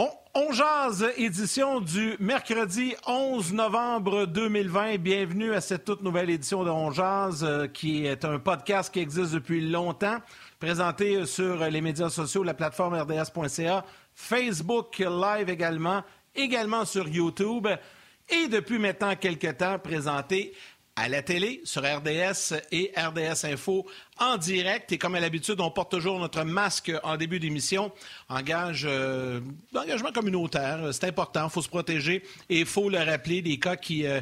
On, édition du mercredi 11 novembre 2020. Bienvenue à cette toute nouvelle édition de On euh, qui est un podcast qui existe depuis longtemps, présenté sur les médias sociaux, la plateforme rds.ca, Facebook Live également, également sur YouTube et depuis maintenant quelques temps présenté à la télé, sur RDS et RDS Info en direct. Et comme à l'habitude, on porte toujours notre masque en début d'émission. Euh, engagement communautaire, c'est important, il faut se protéger et il faut le rappeler, des cas qui... Euh,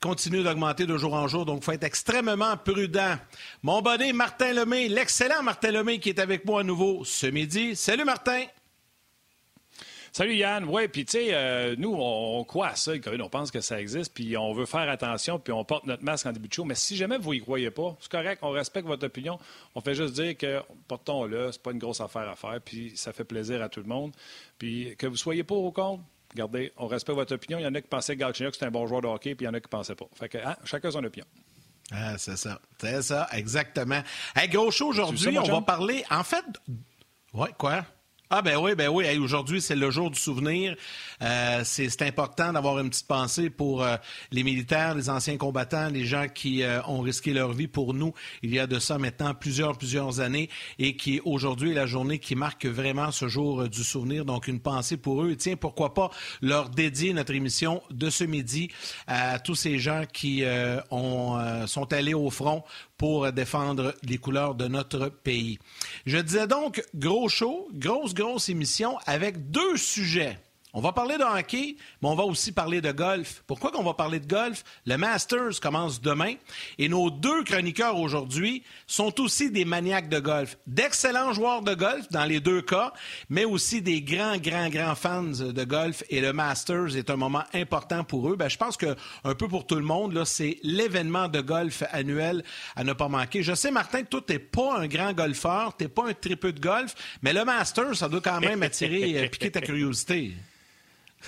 continuent d'augmenter de jour en jour, donc il faut être extrêmement prudent. Mon bonnet Martin Lemay, l'excellent Martin Lemay qui est avec moi à nouveau ce midi. Salut Martin! Salut Yann. Oui, puis tu sais, euh, nous, on, croit à ça, On pense que ça existe, puis on veut faire attention, puis on porte notre masque en début de show. Mais si jamais vous y croyez pas, c'est correct, on respecte votre opinion. On fait juste dire que portons-le, c'est pas une grosse affaire à faire, puis ça fait plaisir à tout le monde. Puis que vous soyez pas au compte, regardez, on respecte votre opinion. Il y en a qui pensaient que Galchenyuk c'était un bon joueur de hockey, puis il y en a qui pensaient pas. Fait que hein, chacun son opinion. Ah, c'est ça. C'est ça, exactement. Hey, gros show aujourd'hui, on va parler. En fait. Ouais, quoi? Ah ben oui, ben oui. Aujourd'hui, c'est le jour du souvenir. Euh, c'est important d'avoir une petite pensée pour euh, les militaires, les anciens combattants, les gens qui euh, ont risqué leur vie pour nous il y a de ça maintenant plusieurs, plusieurs années et qui aujourd'hui est la journée qui marque vraiment ce jour du souvenir. Donc une pensée pour eux. Et tiens, pourquoi pas leur dédier notre émission de ce midi à tous ces gens qui ont, sont allés au front pour défendre les couleurs de notre pays. Je disais donc, gros show, grosse, grosse émission avec deux sujets. On va parler de hockey, mais on va aussi parler de golf. Pourquoi qu'on va parler de golf? Le Masters commence demain et nos deux chroniqueurs aujourd'hui sont aussi des maniaques de golf. D'excellents joueurs de golf dans les deux cas, mais aussi des grands, grands, grands fans de golf et le Masters est un moment important pour eux. Ben, je pense que un peu pour tout le monde, c'est l'événement de golf annuel à ne pas manquer. Je sais, Martin, que toi, t'es pas un grand golfeur, t'es pas un tripeux de golf, mais le Masters, ça doit quand même attirer, euh, piquer ta curiosité.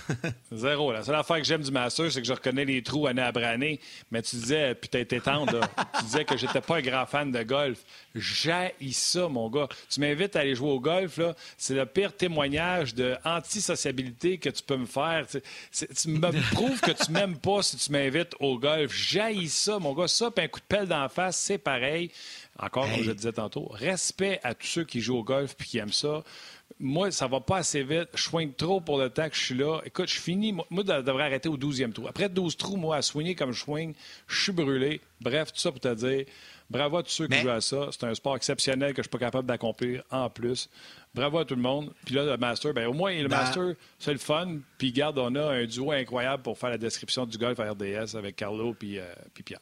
Zéro. La seule affaire que j'aime du Master, c'est que je reconnais les trous année après année. Mais tu disais, puis t'as été tendre, tu disais que j'étais pas un grand fan de golf. J'ai ça, mon gars. Tu m'invites à aller jouer au golf, là. C'est le pire témoignage de antisociabilité que tu peux me faire. Tu, me prouves que tu m'aimes pas si tu m'invites au golf. J'ai ça, mon gars. Ça, puis un coup de pelle d'en face, c'est pareil. Encore, comme je disais tantôt, respect à tous ceux qui jouent au golf puis qui aiment ça moi, ça va pas assez vite. Je swing trop pour le temps que je suis là. Écoute, je finis. Moi, je devrais arrêter au 12e trou. Après 12 trous, moi, à swinger comme je swing, je suis brûlé. Bref, tout ça pour te dire, bravo à tous ceux qui jouent à ça. C'est un sport exceptionnel que je suis pas capable d'accomplir en plus. Bravo à tout le monde. Puis là, le Master, ben, au moins, le Master, c'est le fun. Puis garde, on a un duo incroyable pour faire la description du golf à RDS avec Carlo puis, euh, puis Pierre.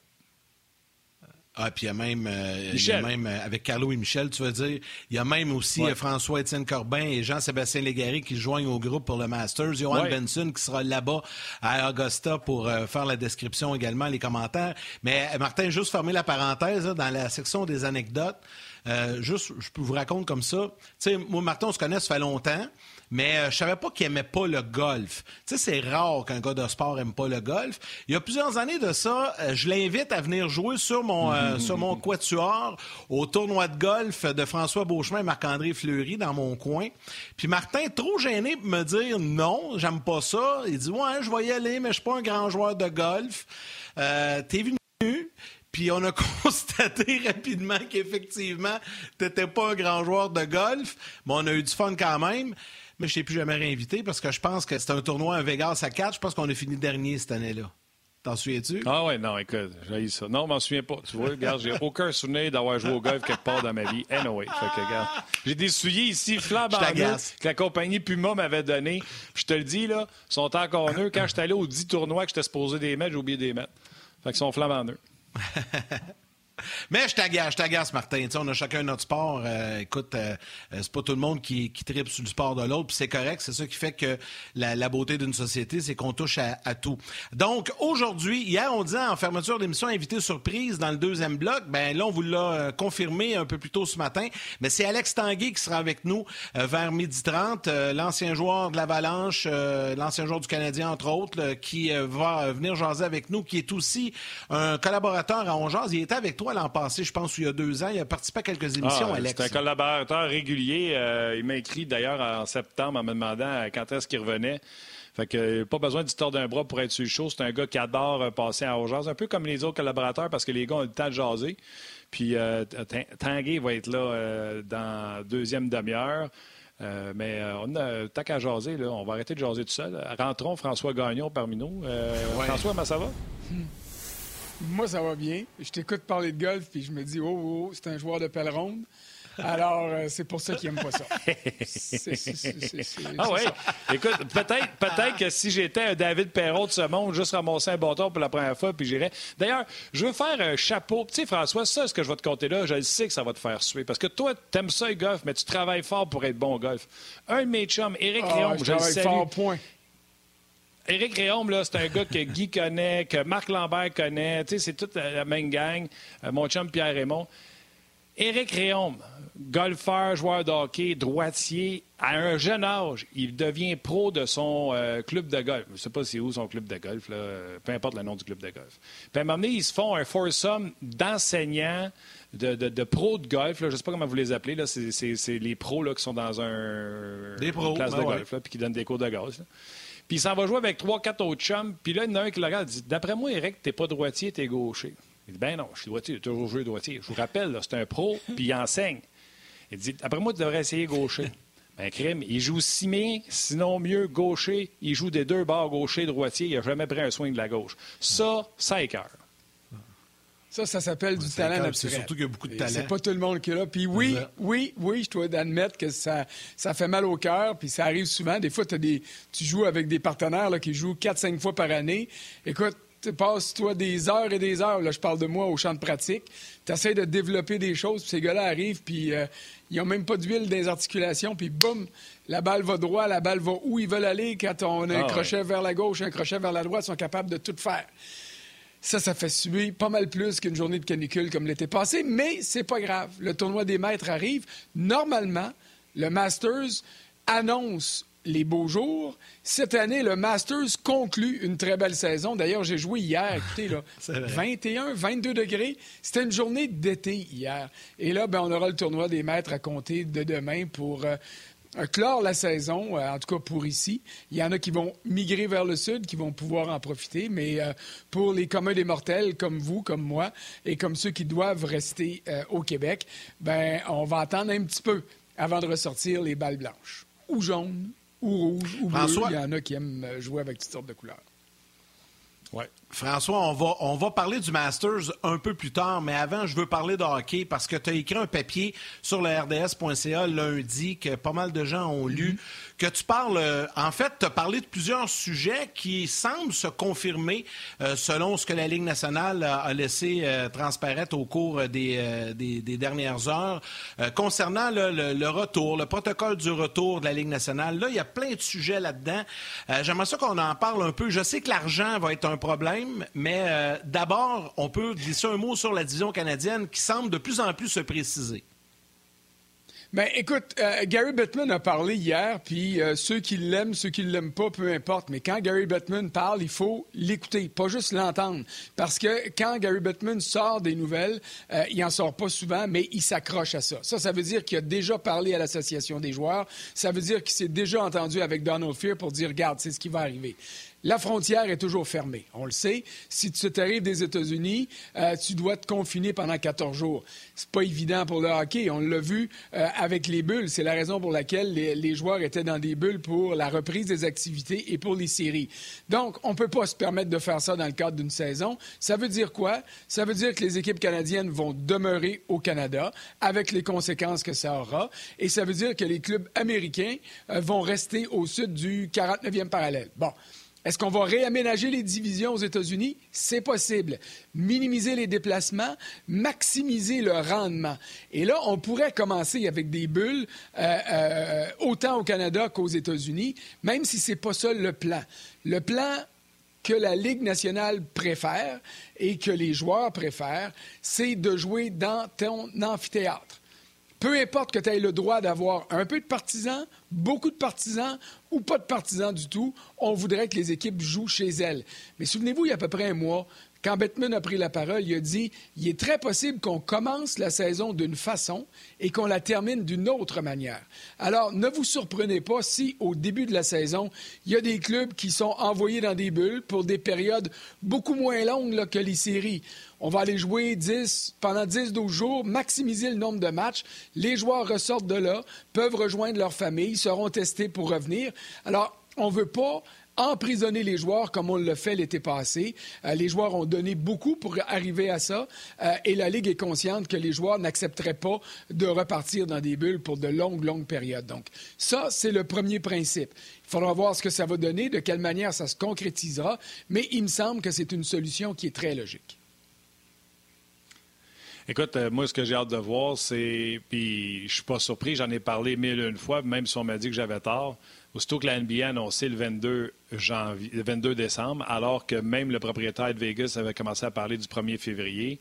Ah, puis il y a même, euh, même euh, avec Carlo et Michel, tu veux dire, il y a même aussi euh, François-Étienne Corbin et Jean-Sébastien Légaré qui joignent au groupe pour le Masters. Johan Benson qui sera là-bas à Augusta pour faire la description également, les commentaires. Mais Martin, juste fermer la parenthèse, dans la section des anecdotes, juste, je peux vous raconter comme ça. Tu sais, moi, Martin, on se connaît, ça fait longtemps mais euh, je savais pas qu'il aimait pas le golf. Tu sais, c'est rare qu'un gars de sport aime pas le golf. Il y a plusieurs années de ça, euh, je l'invite à venir jouer sur mon, euh, sur mon quatuor au tournoi de golf de François Beauchemin et Marc-André Fleury dans mon coin. Puis Martin, trop gêné pour me dire non, j'aime pas ça. Il dit, ouais, je vais y aller, mais je suis pas un grand joueur de golf. T'es venu puis on a constaté rapidement qu'effectivement, tu n'étais pas un grand joueur de golf, mais on a eu du fun quand même mais je t'ai plus jamais réinvité parce que je pense que c'est un tournoi, un Vegas à 4. Je pense qu'on a fini dernier cette année-là. T'en souviens-tu? Ah ouais, non, écoute, j'ai ça. Non, je m'en souviens pas. Tu vois, regarde, j'ai aucun souvenir d'avoir joué au golf quelque part dans ma vie. Anyway, fait que, regarde, j'ai des souliers ici, flambant que la compagnie Puma m'avait donné. Je te le dis, là, sont encore neufs. Quand j'étais allé aux 10 tournois que j'étais supposé des mettre, j'ai oublié des mettre. Fait qu'ils sont flambant neufs. Mais je t'agace, je t'agace, Martin. on a chacun notre sport. Euh, écoute, euh, euh, c'est pas tout le monde qui, tripe sur le sport de l'autre, puis c'est correct. C'est ça qui fait que la, beauté d'une société, c'est qu'on touche à, tout. Donc, aujourd'hui, hier, on disait en fermeture d'émission, invité surprise dans le deuxième bloc. Ben là, on vous l'a confirmé un peu plus tôt ce matin. Mais c'est Alex Tanguay qui sera avec nous vers midi 30, l'ancien joueur de l'Avalanche, l'ancien joueur du Canadien, entre autres, qui va venir jaser avec nous, qui est aussi un collaborateur à Ongeaz. Il était avec toi toi l'an passé, je pense, il y a deux ans. Il a participé à quelques émissions, ah, Alex. C'est un collaborateur régulier. Euh, il m'a écrit d'ailleurs en septembre en me demandant quand est-ce qu'il revenait. Fait que pas besoin d'histoire d'un bras pour être sur le show. C'est un gars qui adore passer à urgence, un peu comme les autres collaborateurs parce que les gars ont le temps de jaser. Puis Tanguay va être là dans deuxième demi-heure. Euh, mais euh, on a tant qu'à jaser, là, on va arrêter de jaser tout seul. Rentrons François Gagnon parmi nous. Euh, François, comment ça va? Moi, ça va bien. Je t'écoute parler de golf, puis je me dis, oh, oh, c'est un joueur de pelle ronde. Alors, euh, c'est pour ça qu'il n'aime pas ça. ah oui? Écoute, peut-être peut que si j'étais un David Perrault de ce monde, juste ramasser un bâton pour la première fois, puis j'irais. D'ailleurs, je veux faire un chapeau. Tu sais, François, ça, ce que je vais te compter là, je sais que ça va te faire suer. Parce que toi, tu aimes ça, le golf, mais tu travailles fort pour être bon au golf. Un de mes chums, Éric ah, Réaume, je, le salue. Fort, point. Éric Réaume, c'est un gars que Guy connaît, que Marc Lambert connaît. Tu sais, c'est toute la même gang. Euh, mon chum Pierre Raymond. Éric Réaume, golfeur, joueur de hockey, droitier, à un jeune âge, il devient pro de son euh, club de golf. Je ne sais pas c'est où son club de golf, là, peu importe le nom du club de golf. Puis à un moment donné, ils se font un foursome d'enseignants, de, de, pros de golf. je ne sais pas comment vous les appelez. C'est les pros là, qui sont dans un, Des pros, une classe de ben golf, puis qui donnent des cours de golf. Puis il s'en va jouer avec trois, quatre autres chums. Puis là, il y en a un qui le regarde et dit D'après moi, Eric, t'es pas droitier, t'es gaucher. Il dit Ben non, je suis droitier, j'ai toujours joué droitier. Je vous rappelle, c'est un pro, puis il enseigne. Il dit Après moi, tu devrais essayer gaucher. Ben, crime, il joue si bien, sinon mieux, gaucher. Il joue des deux bords gaucher, droitier. Il n'a jamais pris un swing de la gauche. Ça, ça écœure. Ça, ça s'appelle du talent naturel. C'est surtout qu'il y a beaucoup de talent. C'est pas tout le monde qui est là. Puis oui, oui, oui, je dois admettre que ça, ça fait mal au cœur. Puis ça arrive souvent. Des fois, as des, tu joues avec des partenaires là, qui jouent 4-5 fois par année. Écoute, passes-toi des heures et des heures, là, je parle de moi, au champ de pratique. Tu essaies de développer des choses, puis ces gars-là arrivent, puis euh, ils n'ont même pas d'huile dans les articulations, puis boum, la balle va droit, la balle va où ils veulent aller. Quand on a un ah crochet vers la gauche, un crochet vers la droite, ils sont capables de tout faire. Ça, ça fait subir pas mal plus qu'une journée de canicule comme l'été passé, mais c'est pas grave. Le tournoi des maîtres arrive. Normalement, le Masters annonce les beaux jours. Cette année, le Masters conclut une très belle saison. D'ailleurs, j'ai joué hier, écoutez, là, 21, 22 degrés. C'était une journée d'été hier. Et là, ben, on aura le tournoi des maîtres à compter de demain pour euh, clore la saison, euh, en tout cas pour ici. Il y en a qui vont migrer vers le sud, qui vont pouvoir en profiter, mais euh, pour les communs des mortels comme vous, comme moi, et comme ceux qui doivent rester au Québec, ben, on va attendre un petit peu avant de ressortir les balles blanches ou jaunes ou rouge ou bleu. Il y en a qui aiment euh, jouer avec toutes sortes de couleurs. Ouais. François, on va, on va parler du Masters un peu plus tard, mais avant, je veux parler de hockey parce que tu as écrit un papier sur le RDS.ca lundi que pas mal de gens ont lu. Mm-hmm que tu parles, euh, en fait, tu as parlé de plusieurs sujets qui semblent se confirmer euh, selon ce que la Ligue nationale a, laissé euh, transparaître au cours des, des, dernières heures. concernant le, retour, le protocole du retour de la Ligue nationale, là, il y a plein de sujets là-dedans. J'aimerais ça qu'on en parle un peu. Je sais que l'argent va être un problème, mais d'abord, on peut glisser un mot sur la division canadienne qui semble de plus en plus se préciser. Ben, écoute, euh, Gary Bettman a parlé hier, puis euh, ceux qui l'aiment, ceux qui ne l'aiment pas, peu importe. Mais quand Gary Bettman parle, il faut l'écouter, pas juste l'entendre. Parce que quand Gary Bettman sort des nouvelles, euh, il en sort pas souvent, mais il s'accroche à ça. Ça, ça veut dire qu'il a déjà parlé à l'association des joueurs. Ça veut dire qu'il s'est déjà entendu avec Donald Fear pour dire, regarde, c'est ce qui va arriver. La frontière est toujours fermée. On le sait. Si tu t'arrives des États-Unis, euh, tu dois te confiner pendant 14 jours. C'est pas évident pour le hockey. On l'a vu euh, avec les bulles. C'est la raison pour laquelle les, joueurs étaient dans des bulles pour la reprise des activités et pour les séries. Donc, on peut pas se permettre de faire ça dans le cadre d'une saison. Ça veut dire quoi? Ça veut dire que les équipes canadiennes vont demeurer au Canada avec les conséquences que ça aura. Et ça veut dire que les clubs américains euh, vont rester au sud du 49e parallèle. Bon. Est-ce qu'on va réaménager les divisions aux États-Unis? C'est possible. Minimiser les déplacements, maximiser le rendement. Et là, on pourrait commencer avec des bulles, euh, euh, autant au Canada qu'aux États-Unis, même si ce n'est pas ça le plan. Le plan que la Ligue nationale préfère et que les joueurs préfèrent, c'est de jouer dans ton amphithéâtre. Peu importe que tu aies le droit d'avoir un peu de partisans, beaucoup de partisans ou pas de partisans du tout, on voudrait que les équipes jouent chez elles. Mais souvenez-vous, il y a à peu près un mois, quand Bettman a pris la parole, il a dit il est très possible qu'on commence la saison d'une façon et qu'on la termine d'une autre manière. Alors, ne vous surprenez pas si, au début de la saison, il y a des clubs qui sont envoyés dans des bulles pour des périodes beaucoup moins longues que les séries. On va aller jouer 10, pendant 10-12 jours, maximiser le nombre de matchs. Les joueurs ressortent de là, peuvent rejoindre leur famille, seront testés pour revenir. Alors, on ne veut pas emprisonner les joueurs comme on le fait l'été passé. Euh, les joueurs ont donné beaucoup pour arriver à ça euh, et la Ligue est consciente que les joueurs n'accepteraient pas de repartir dans des bulles pour de longues, longues périodes. Donc, ça, c'est le premier principe. Il faudra voir ce que ça va donner, de quelle manière ça se concrétisera, mais il me semble que c'est une solution qui est très logique. Écoute, euh, moi, ce que j'ai hâte de voir, c'est. Puis, je suis pas surpris, j'en ai parlé mille une fois, même si on m'a dit que j'avais tort. Aussitôt que la NBA a annoncé le 22, janvier, le 22 décembre, alors que même le propriétaire de Vegas avait commencé à parler du 1er février,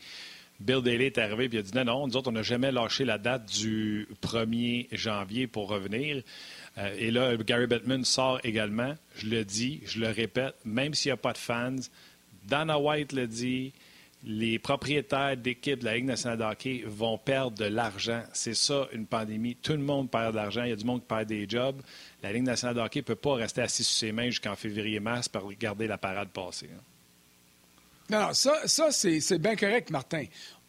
Bill Daly est arrivé et a dit non, non, nous autres, on n'a jamais lâché la date du 1er janvier pour revenir. Euh, et là, Gary Bettman sort également. Je le dis, je le répète, même s'il n'y a pas de fans, Dana White le dit, les propriétaires d'équipes de la Ligue nationale de hockey vont perdre de l'argent. C'est ça, une pandémie. Tout le monde perd de l'argent. Il y a du monde qui perd des jobs. La Ligue nationale de hockey ne peut pas rester assis sur ses mains jusqu'en février-mars pour regarder la parade passer. Hein. Non, ça, ça c'est bien correct, Martin.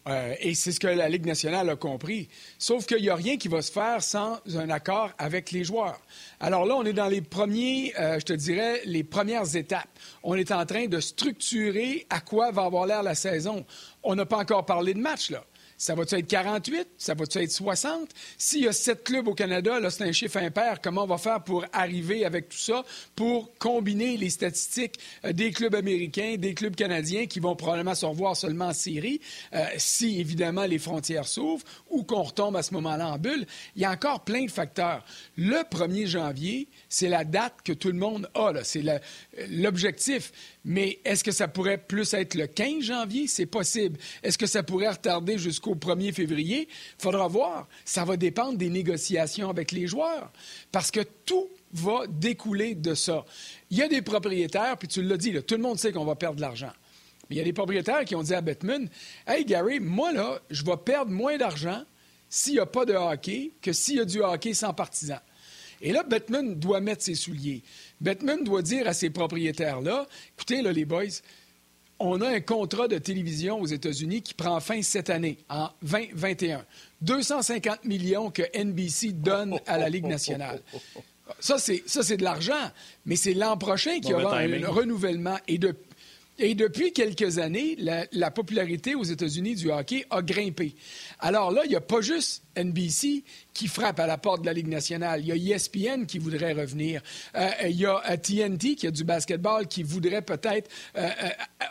Euh, et c'est ce que la Ligue nationale a compris. Sauf qu'il n'y a rien qui va se faire sans un accord avec les joueurs. Alors là, on est dans les premiers, euh, je te dirais, les premières étapes. On est en train de structurer à quoi va avoir l'air la saison. On n'a pas encore parlé de match, là. Ça va-tu être 48? Ça va-tu être 60? S'il y a sept clubs au Canada, là, c'est un chiffre impair. Comment on va faire pour arriver avec tout ça, pour combiner les statistiques euh, des clubs américains, des clubs canadiens qui vont probablement se revoir seulement en série, euh, si évidemment les frontières s'ouvrent ou qu'on retombe à ce moment-là en bulle? Il y a encore plein de facteurs. Le 1er janvier, c'est la date que tout le monde a, c'est l'objectif. Mais est-ce que ça pourrait plus être le 15 janvier? C'est possible. Est-ce que ça pourrait retarder jusqu'au 1er février? Faudra voir. Ça va dépendre des négociations avec les joueurs. Parce que tout va découler de ça. Il y a des propriétaires, puis tu l'as dit, tout le monde sait qu'on va perdre de l'argent. Mais il y a des propriétaires qui ont dit à Bettman Hey Gary, moi là, je vais perdre moins d'argent s'il n'y a pas de hockey que s'il y a du hockey sans partisans. Et là, Bettman doit mettre ses souliers. Bettman doit dire à ses propriétaires-là, écoutez, là, les boys, on a un contrat de télévision aux États-Unis qui prend fin cette année, en 2021. 250 millions que NBC donne à la Ligue nationale. Ça, c'est de l'argent, mais c'est l'an prochain qu'il y aura un renouvellement. Et de, et depuis quelques années, la, popularité aux États-Unis du hockey a grimpé. Alors là, il n'y a pas juste NBC qui frappe à la porte de la Ligue nationale. Il y a ESPN qui voudrait revenir. Euh, il y a TNT euh, qui a du basketball qui voudrait peut-être euh,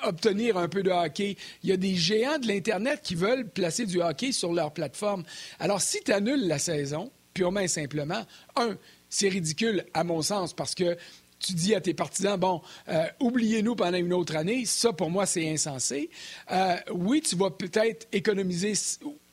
obtenir un peu de hockey. Il y a des géants de l'Internet qui veulent placer du hockey sur leur plateforme. Alors si tu annules la saison, purement et simplement, un, c'est ridicule à mon sens parce que tu dis à tes partisans, bon, oubliez-nous pendant une autre année, ça pour moi c'est insensé. Oui, tu vas peut-être économiser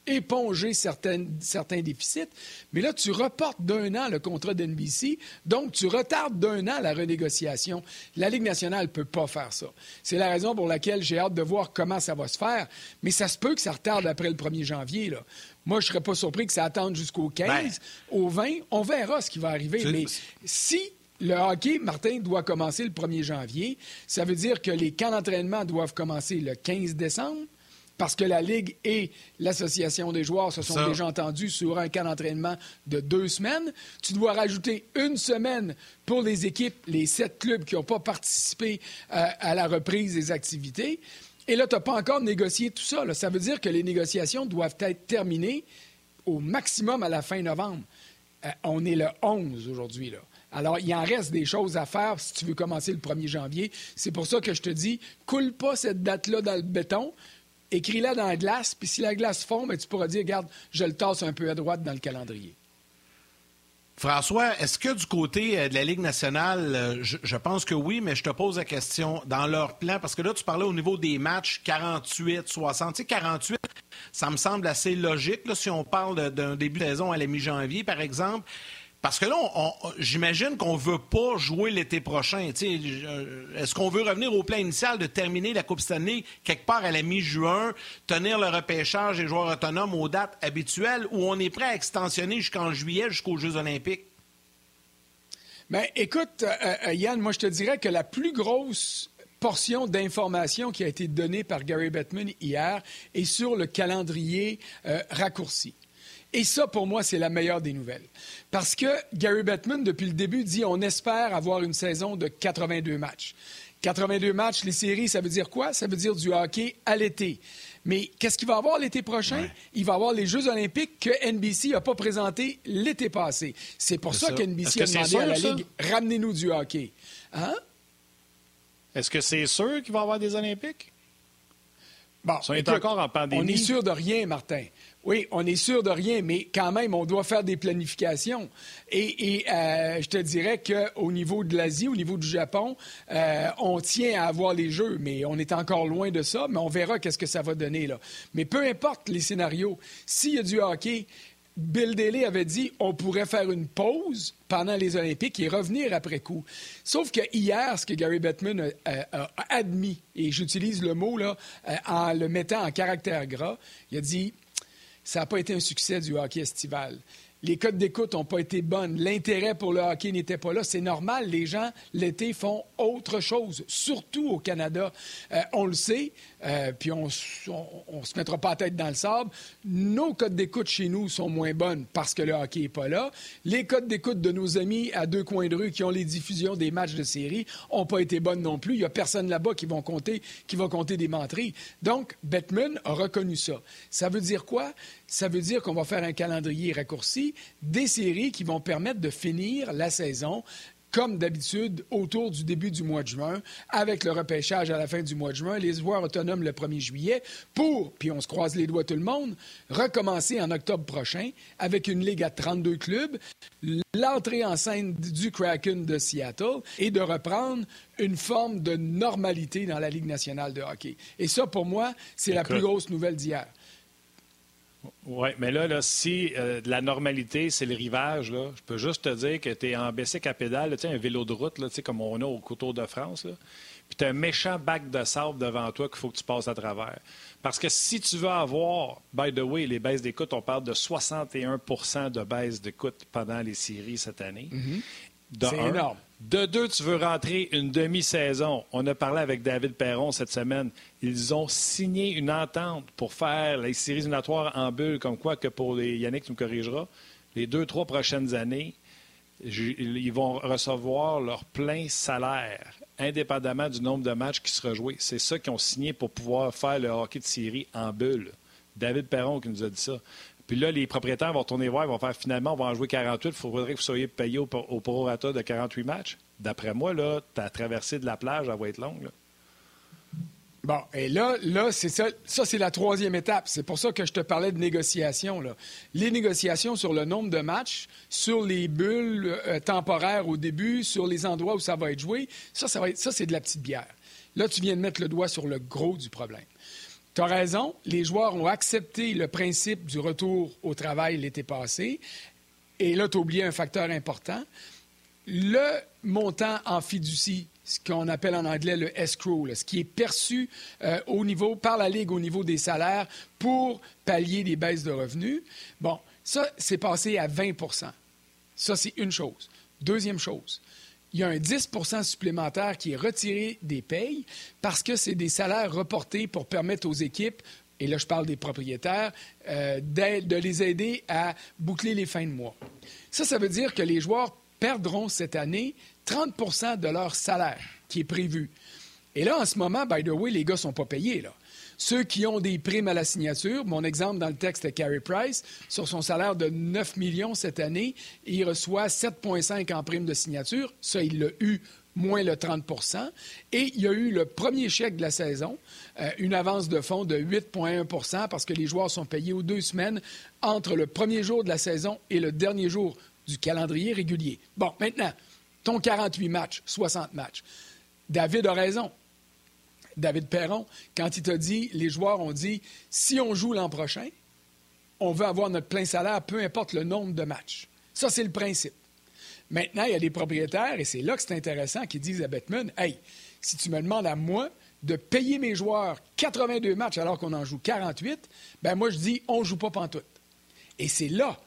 éponger certains déficits, mais là, tu reportes d'un an le contrat d'NBC, donc tu retardes d'un an la renégociation. La Ligue nationale ne peut pas faire ça. C'est la raison pour laquelle j'ai hâte de voir comment ça va se faire, mais ça se peut que ça retarde après le 1er janvier. Là. Moi, je ne serais pas surpris que ça attende jusqu'au 15, ben. au 20. On verra ce qui va arriver, mais si le hockey, Martin, doit commencer le 1er janvier. Ça veut dire que les camps d'entraînement doivent commencer le 15 décembre parce que la Ligue et l'Association des joueurs se sont déjà entendus sur un camp d'entraînement de deux semaines. Tu dois rajouter une semaine pour les équipes, les sept clubs qui n'ont pas participé euh, à la reprise des activités. Et là, tu n'as pas encore négocié tout ça. Ça veut dire que les négociations doivent être terminées au maximum à la fin novembre. Euh, on est le 11 aujourd'hui. Alors, il en reste des choses à faire si tu veux commencer le 1er janvier. C'est pour ça que je te dis, coule pas cette date-là dans le béton, écris-la dans la glace, puis si la glace fond, ben, tu pourras dire, regarde, je le tasse un peu à droite dans le calendrier. François, est-ce que du côté euh, de la Ligue nationale, euh, je, pense que oui, mais je te pose la question dans leur plan, parce que là, tu parlais au niveau des matchs 48, 60. Tu sais, 48, ça me semble assez logique, là, si on parle d'un début de saison à la mi-janvier, par exemple. Parce que là, j'imagine qu'on ne veut pas jouer l'été prochain. Euh, est-ce qu'on veut revenir au plan initial de terminer la Coupe Stanley quelque part à la mi-juin, tenir le repêchage des joueurs autonomes aux dates habituelles, ou on est prêt à extensionner jusqu'en juillet, jusqu'aux Jeux olympiques? Bien, écoute, euh, euh, Yann, moi, je te dirais que la plus grosse portion d'informations qui a été donnée par Gary Bettman hier est sur le calendrier raccourci. Et ça, pour moi, c'est la meilleure des nouvelles. Parce que Gary Bettman, depuis le début, dit on espère avoir une saison de 82 matchs. 82 matchs, les séries, ça veut dire quoi? Ça veut dire du hockey à l'été. Mais qu'est-ce qu'il va avoir l'été prochain? Il va avoir les Jeux olympiques que NBC n'a pas présentés l'été passé. C'est pour ça, qu'NBC a demandé à la Ligue, ramenez-nous du hockey. Hein? Est-ce que c'est sûr qu'il va y avoir des Olympiques? Bon, on est encore en pandémie. On est sûr de rien, Martin. Oui, on est sûr de rien, mais quand même, on doit faire des planifications. Et, euh, je te dirais qu'au niveau de l'Asie, au niveau du Japon, euh, on tient à avoir les Jeux, mais on est encore loin de ça, mais on verra qu'est-ce que ça va donner. Mais peu importe les scénarios, s'il y a du hockey, Bill Daly avait dit on pourrait faire une pause pendant les Olympiques et revenir après coup. Sauf que hier, ce que Gary Bettman a, admis, et j'utilise le mot euh, en le mettant en caractère gras, il a dit ça n'a pas été un succès du hockey estival. Les codes d'écoute n'ont pas été bonnes. L'intérêt pour le hockey n'était pas là. C'est normal. Les gens, l'été, font autre chose, surtout au Canada. Euh, on le sait, euh, puis on ne se mettra pas la tête dans le sable. Nos codes d'écoute chez nous sont moins bonnes parce que le hockey n'est pas là. Les codes d'écoute de nos amis à deux coins de rue qui ont les diffusions des matchs de série n'ont pas été bonnes non plus. Il n'y a personne là-bas qui, va compter des menteries. Donc, Bettman a reconnu ça. Ça veut dire quoi? Ça veut dire qu'on va faire un calendrier raccourci, des séries qui vont permettre de finir la saison comme d'habitude, autour du début du mois de juin, avec le repêchage à la fin du mois de juin, les joueurs autonomes le 1er juillet, pour, puis on se croise les doigts tout le monde, recommencer en octobre prochain avec une ligue à 32 clubs, l'entrée en scène du Kraken de Seattle et de reprendre une forme de normalité dans la Ligue nationale de hockey. Et ça, pour moi, c'est la plus grosse nouvelle d'hier. Oui, mais là, là si euh, la normalité, c'est le rivage, là, je peux juste te dire que tu es en baissé à pédale, un vélo de route, là, comme on a au Couteau de France, puis tu as un méchant bac de sable devant toi qu'il faut que tu passes à travers. Parce que si tu veux avoir, by the way, les baisses d'écoute, on parle de 61% de baisse d'écoute pendant les séries cette année. Mm-hmm. C'est énorme. De deux, tu veux rentrer une demi-saison. On a parlé avec David Perron cette semaine. Ils ont signé une entente pour faire les séries éliminatoires en bulle, comme quoi que pour les Yannick, tu me corrigeras, les deux, trois prochaines années, ils vont recevoir leur plein salaire, indépendamment du nombre de matchs qui seront joués. C'est ça qu'ils ont signé pour pouvoir faire le hockey de série en bulle. David Perron qui nous a dit ça. Puis là, les propriétaires vont tourner voir, ils vont faire finalement, on va en jouer 48, il faudrait que vous soyez payé au, au prorata de 48 matchs. D'après moi, là, ta traversée de la plage, elle va être longue. Bon, et là, là c'est ça, ça c'est la troisième étape. C'est pour ça que je te parlais de négociations. Là. Les négociations sur le nombre de matchs, sur les bulles euh, temporaires au début, sur les endroits où ça va être joué, ça, ça, ça c'est de la petite bière. Là, tu viens de mettre le doigt sur le gros du problème. Tu as raison, les joueurs ont accepté le principe du retour au travail l'été passé. Et là, tu as oublié un facteur important. Le montant en fiducie, ce qu'on appelle en anglais le escrow, ce qui est perçu euh, au niveau, par la Ligue au niveau des salaires pour pallier les baisses de revenus, bon, ça, c'est passé à 20% Ça, c'est une chose. Deuxième chose, il y a un 10% supplémentaire qui est retiré des payes parce que c'est des salaires reportés pour permettre aux équipes et là je parle des propriétaires, euh, de les aider à boucler les fins de mois. Ça, ça veut dire que les joueurs perdront cette année 30% de leur salaire qui est prévu. Et là, en ce moment, by the way, les gars ne sont pas payés. Là. Ceux qui ont des primes à la signature, mon exemple dans le texte est Carey Price, sur son salaire de 9 millions cette année, il reçoit 7,5 en prime de signature. Ça, il l'a eu moins le 30 Et il y a eu le premier chèque de la saison, euh, une avance de fonds de 8,1% parce que les joueurs sont payés aux deux semaines entre le premier jour de la saison et le dernier jour du calendrier régulier. Bon, maintenant, ton 48 matchs, 60 matchs. David a raison. David Perron, quand il t'a dit, les joueurs ont dit, si on joue l'an prochain, on veut avoir notre plein salaire, peu importe le nombre de matchs. Ça, c'est le principe. Maintenant, il y a des propriétaires, et c'est là que c'est intéressant, qui disent à Bettman Hey, si tu me demandes à moi de payer mes joueurs 82 matchs alors qu'on en joue 48, ben moi, je dis on joue pas pantoute. Et c'est là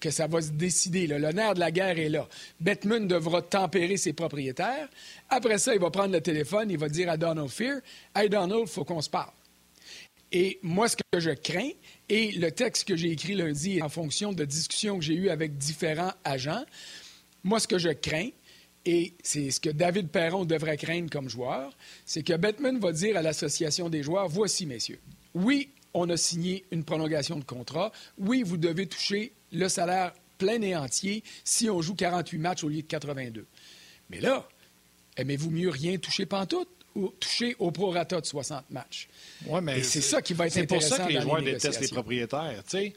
que ça va se décider. Le nerf de la guerre est là. Bettman devra tempérer ses propriétaires. Après ça, il va prendre le téléphone, il va dire à Donald Fear Hey, Donald, il faut qu'on se parle. Et moi, ce que je crains, et le texte que j'ai écrit lundi en fonction de discussions que j'ai eues avec différents agents, moi, ce que je crains, et c'est ce que David Perron devrait craindre comme joueur, c'est que Bettman va dire à l'association des joueurs Voici, messieurs, oui, on a signé une prolongation de contrat. Oui, vous devez toucher le salaire plein et entier si on joue 48 matchs au lieu de 82. Mais là, aimez-vous mieux rien toucher pantoute ou toucher au prorata de 60 matchs? Ouais, mais et c'est ça qui va être intéressant. C'est pour ça que les joueurs détestent les propriétaires. sais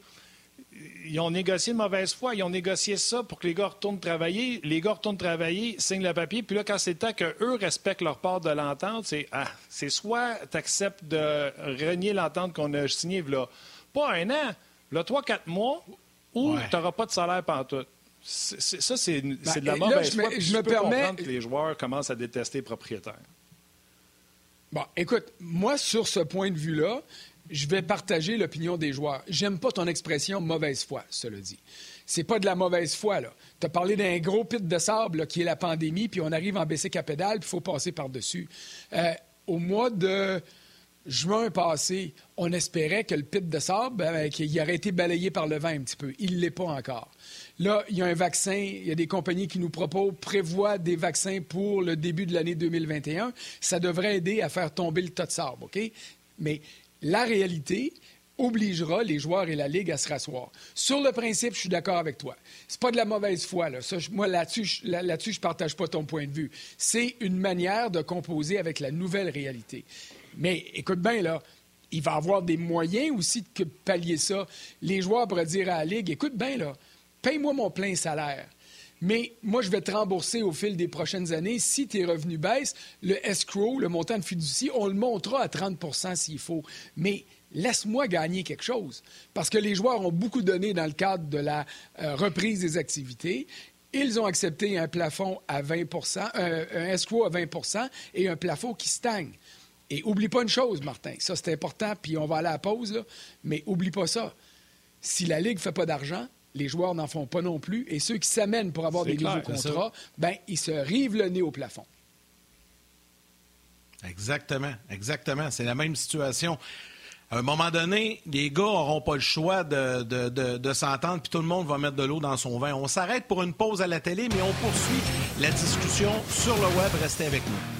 ils ont négocié de mauvaise foi. Ils ont négocié ça pour que les gars retournent travailler. Les gars retournent travailler, signent le papier. Puis là, quand c'est temps qu'eux respectent leur part de l'entente, c'est ah, c'est soit tu acceptes de renier l'entente qu'on a signée, là, pas un an, là, trois, quatre mois, ou tu n'auras pas de salaire pantoute. ça, c'est ben, de la mauvaise foi. Je, me, permets... que les joueurs commencent à détester les propriétaires. Bon, écoute, moi, sur ce point de vue-là, je vais partager l'opinion des joueurs. J'aime pas ton expression mauvaise foi, cela dit. C'est pas de la mauvaise foi, là. Tu as parlé d'un gros pit de sable qui est la pandémie, puis on arrive en baisser à pédale, puis il faut passer par-dessus. Euh, au mois de juin passé, on espérait que le pit de sable, ben, qu'il aurait été balayé par le vent un petit peu. Il ne l'est pas encore. Là, il y a un vaccin, il y a des compagnies qui nous proposent, prévoient des vaccins pour le début de l'année 2021. Ça devrait aider à faire tomber le tas de sable, OK? Mais la réalité obligera les joueurs et la Ligue à se rasseoir. Sur le principe, je suis d'accord avec toi. C'est pas de la mauvaise foi. Là. moi, là-dessus, là, je ne partage pas ton point de vue. C'est une manière de composer avec la nouvelle réalité. Mais écoute bien, là, il va avoir des moyens aussi de pallier ça. Les joueurs pourraient dire à la Ligue, écoute bien, là, paye-moi mon plein salaire. Mais moi, je vais te rembourser au fil des prochaines années. Si tes revenus baissent, le escrow, le montant de fiducie, on le montera à 30% s'il faut. Mais laisse-moi gagner quelque chose. Parce que les joueurs ont beaucoup donné dans le cadre de la euh, reprise des activités. Ils ont accepté un plafond à 20 un, un escrow à 20 et un plafond qui stagne. Et oublie pas une chose, Martin, ça c'est important, puis on va aller à la pause, mais oublie pas ça. Si la Ligue ne fait pas d'argent, les joueurs n'en font pas non plus. Et ceux qui s'amènent pour avoir des nouveaux contrats, ben, ils se rivent le nez au plafond. Exactement, exactement. C'est la même situation. À un moment donné, les gars n'auront pas le choix de, de s'entendre, puis tout le monde va mettre de l'eau dans son vin. On s'arrête pour une pause à la télé, mais on poursuit la discussion sur le web. Restez avec nous.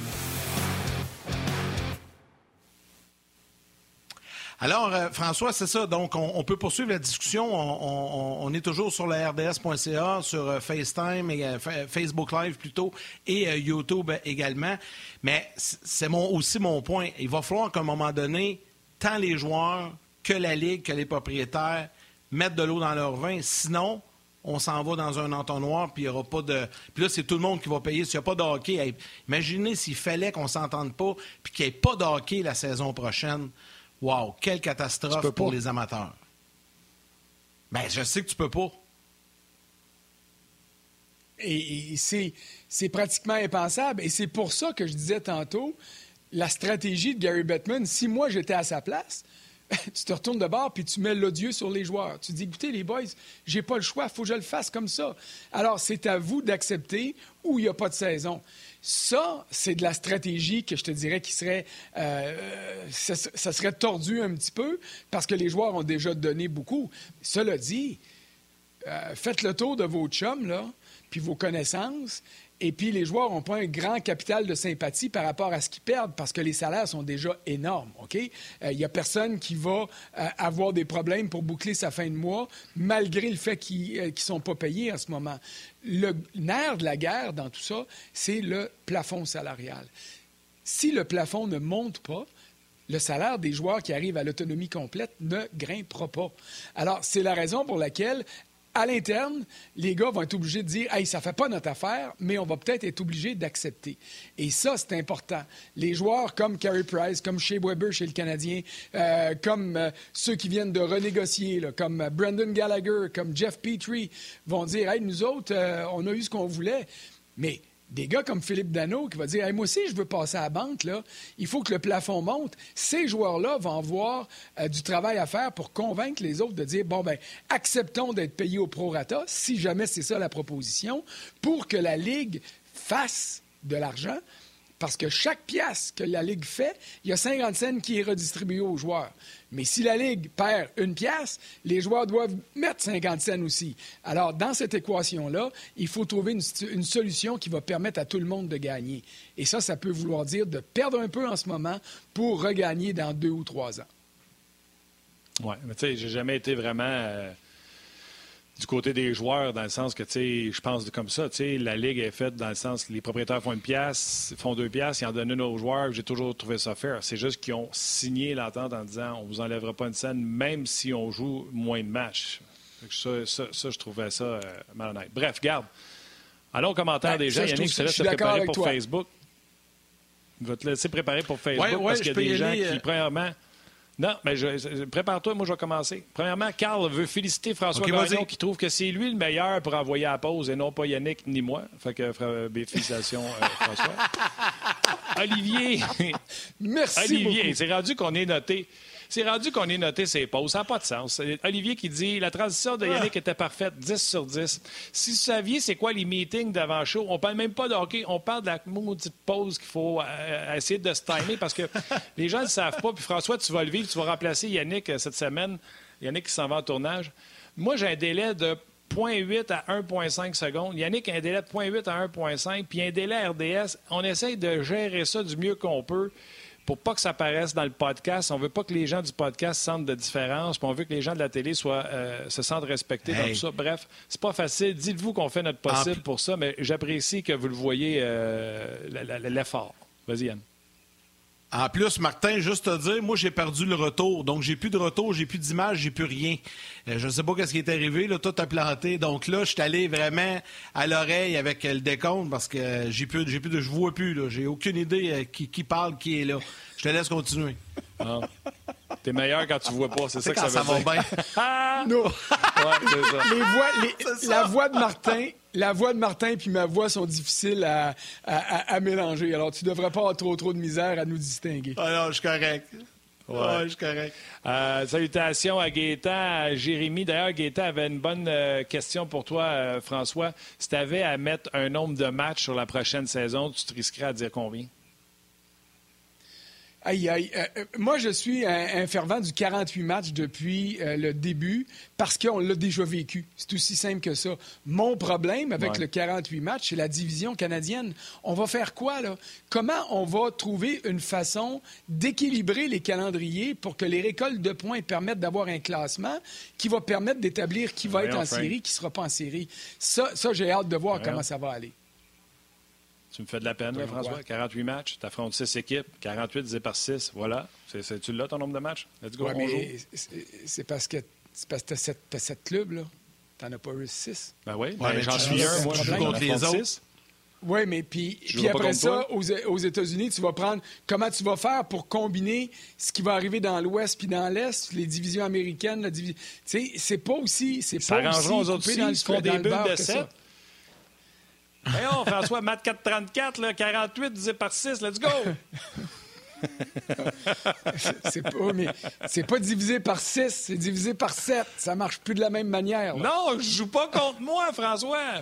Alors, euh, François, c'est ça. Donc, on, peut poursuivre la discussion. On, est toujours sur la RDS.ca, sur euh, FaceTime, et, euh, Facebook Live plutôt, et YouTube également. Mais c'est aussi mon point. Il va falloir qu'à un moment donné, tant les joueurs que la Ligue, que les propriétaires mettent de l'eau dans leur vin. Sinon, on s'en va dans un entonnoir, puis il n'y aura pas de. Puis là, c'est tout le monde qui va payer. S'il n'y a pas de hockey, imaginez s'il fallait qu'on ne s'entende pas, puis qu'il n'y ait pas de hockey la saison prochaine. Wow, quelle catastrophe pour les amateurs. Ben, je sais que tu peux pas. Et, c'est pratiquement impensable. Et c'est pour ça que je disais tantôt, la stratégie de Gary Bettman, si moi j'étais à sa place, tu te retournes de bord puis tu mets l'odieux sur les joueurs. Tu dis, écoutez, les boys, j'ai pas le choix, il faut que je le fasse comme ça. Alors, c'est à vous d'accepter ou il n'y a pas de saison. Ça, c'est de la stratégie que je te dirais qui serait. Euh, ça, serait tordu un petit peu parce que les joueurs ont déjà donné beaucoup. Cela dit, euh, faites le tour de vos chums, là, puis vos connaissances, et puis, les joueurs n'ont pas un grand capital de sympathie par rapport à ce qu'ils perdent parce que les salaires sont déjà énormes. OK? Il euh, n'y a personne qui va euh, avoir des problèmes pour boucler sa fin de mois malgré le fait qu'ils ne euh, sont pas payés en ce moment. Le nerf de la guerre dans tout ça, c'est le plafond salarial. Si le plafond ne monte pas, le salaire des joueurs qui arrivent à l'autonomie complète ne grimpera pas. Alors, c'est la raison pour laquelle à l'interne, les gars vont être obligés de dire Hey, ça fait pas notre affaire, mais on va peut-être être obligé d'accepter. Et ça, c'est important. Les joueurs comme Carey Price, comme Shea Weber chez le Canadien, euh, comme euh, ceux qui viennent de renégocier, comme Brandon Gallagher, comme Jeff Petrie, vont dire Hey, nous autres, euh, on a eu ce qu'on voulait. Mais des gars comme Philippe Dano qui va dire Moi aussi, je veux passer à la banque, il faut que le plafond monte. Ces joueurs-là vont avoir euh, du travail à faire pour convaincre les autres de dire Bon, ben, acceptons d'être payés au prorata, si jamais c'est ça la proposition, pour que la Ligue fasse de l'argent parce que chaque pièce que la Ligue fait, il y a 50 cents qui est redistribué aux joueurs. Mais si la Ligue perd une pièce, les joueurs doivent mettre 50 cents aussi. Alors, dans cette équation-là, il faut trouver une, solution qui va permettre à tout le monde de gagner. Et ça, ça peut vouloir dire de perdre un peu en ce moment pour regagner dans deux ou trois ans. Oui, mais tu sais, j'ai jamais été vraiment. Euh, du côté des joueurs, dans le sens que, tu sais, je pense comme ça, tu sais, la Ligue est faite dans le sens que les propriétaires font une pièce, font deux pièces, ils en donnent une aux joueurs. J'ai toujours trouvé ça fair. C'est juste qu'ils ont signé l'entente en disant on vous enlèvera pas une scène, même si on joue moins de matchs. Ça, ça, je trouvais ça euh, malhonnête. Bref, garde. Allons aux commentaires des gens. Yannick, je te laisse te préparer pour Facebook. Je vais te laisser préparer pour Facebook parce qu'il y a des gens qui, euh, premièrement, non, mais prépare-toi, moi je vais commencer. Premièrement, Carl veut féliciter François okay, qui trouve que c'est lui le meilleur pour envoyer à la pause et non pas Yannick ni moi. Fait que félicitations euh, François. Olivier. Merci. Olivier, c'est rendu qu'on est noté. C'est rendu qu'on est noté ses pauses. Ça n'a pas de sens. Olivier qui dit la transition de Yannick était parfaite, 10 sur 10. Si vous saviez c'est quoi les meetings d'avant show, on parle même pas de hockey, on parle de la maudite pause qu'il faut euh, essayer de se timer parce que les gens ne le savent pas. Puis François, tu vas le vivre, tu vas remplacer Yannick euh, cette semaine. Yannick qui s'en va en tournage. Moi, j'ai un délai de 0.8 à 1.5 secondes. Yannick a un délai de 0.8 à 1.5, puis un délai RDS. On essaye de gérer ça du mieux qu'on peut pour pas que ça apparaisse dans le podcast. On veut pas que les gens du podcast sentent de différence, puis on veut que les gens de la télé soient, euh, se sentent respectés dans tout ça. Bref, c'est pas facile. Dites-vous qu'on fait notre possible pour ça, mais j'apprécie que vous le voyez, euh, l'effort. Vas-y, Yann. En plus, Martin, juste te dire, moi, j'ai perdu le retour. Donc, j'ai plus de retour, j'ai plus d'image, j'ai plus rien. Euh, je ne sais pas ce qui est arrivé. Là, tout a planté. Donc là, je suis allé vraiment à l'oreille avec le décompte parce que j'ai plus, j'ai plus de, je vois plus. J'ai aucune idée euh, qui parle, qui est là. Je te laisse continuer. Ah. T'es meilleur quand tu vois pas, c'est ça que ça, ça va bien. non. Les voix, la voix de Martin, la voix de Martin puis ma voix sont difficiles à, à, mélanger. Alors, tu devrais pas avoir trop, trop de misère à nous distinguer. Ah non, je suis correct. Ouais. je suis correct. Euh, salutations à Gaétan, à Jérémy. D'ailleurs, Gaétan avait une bonne euh, question pour toi, euh, François. Si tu avais à mettre un nombre de matchs sur la prochaine saison, tu te risquerais à dire combien? Aïe, aïe. Euh, euh, moi, je suis un, fervent du 48 matchs depuis euh, le début parce qu'on l'a déjà vécu. C'est aussi simple que ça. Mon problème avec le 48 matchs, c'est la division canadienne. On va faire quoi, là? Comment on va trouver une façon d'équilibrer les calendriers pour que les récoltes de points permettent d'avoir un classement qui va permettre d'établir qui va être en série, qui ne sera pas en série? Ça, ça j'ai hâte de voir comment ça va aller. Tu me fais de la peine, là, François. 48 matchs, tu affrontes 6 équipes, 48 divisé par 6, voilà. C'est, tu l'as, ton nombre de matchs? Let's go, c'est, parce que tu as 7 clubs, là. Tu n'en as pas eu 6. Ben oui, mais j'en suis un, moi, je joue contre les autres. Oui, mais puis, puis après ça, aux, aux, États-Unis, tu vas prendre comment tu vas faire pour combiner ce qui va arriver dans l'Ouest puis dans l'Est, les divisions américaines, la division. Tu sais, c'est pas aussi. C'est pas aussi aux autres aussi, ils font des bulles de 7. Voyons, François, Matt 434, là, 48 divisé par 6, let's go! c'est pas, mais c'est pas divisé par 6, c'est divisé par 7. Ça marche plus de la même manière. Non, je joue pas contre moi, François.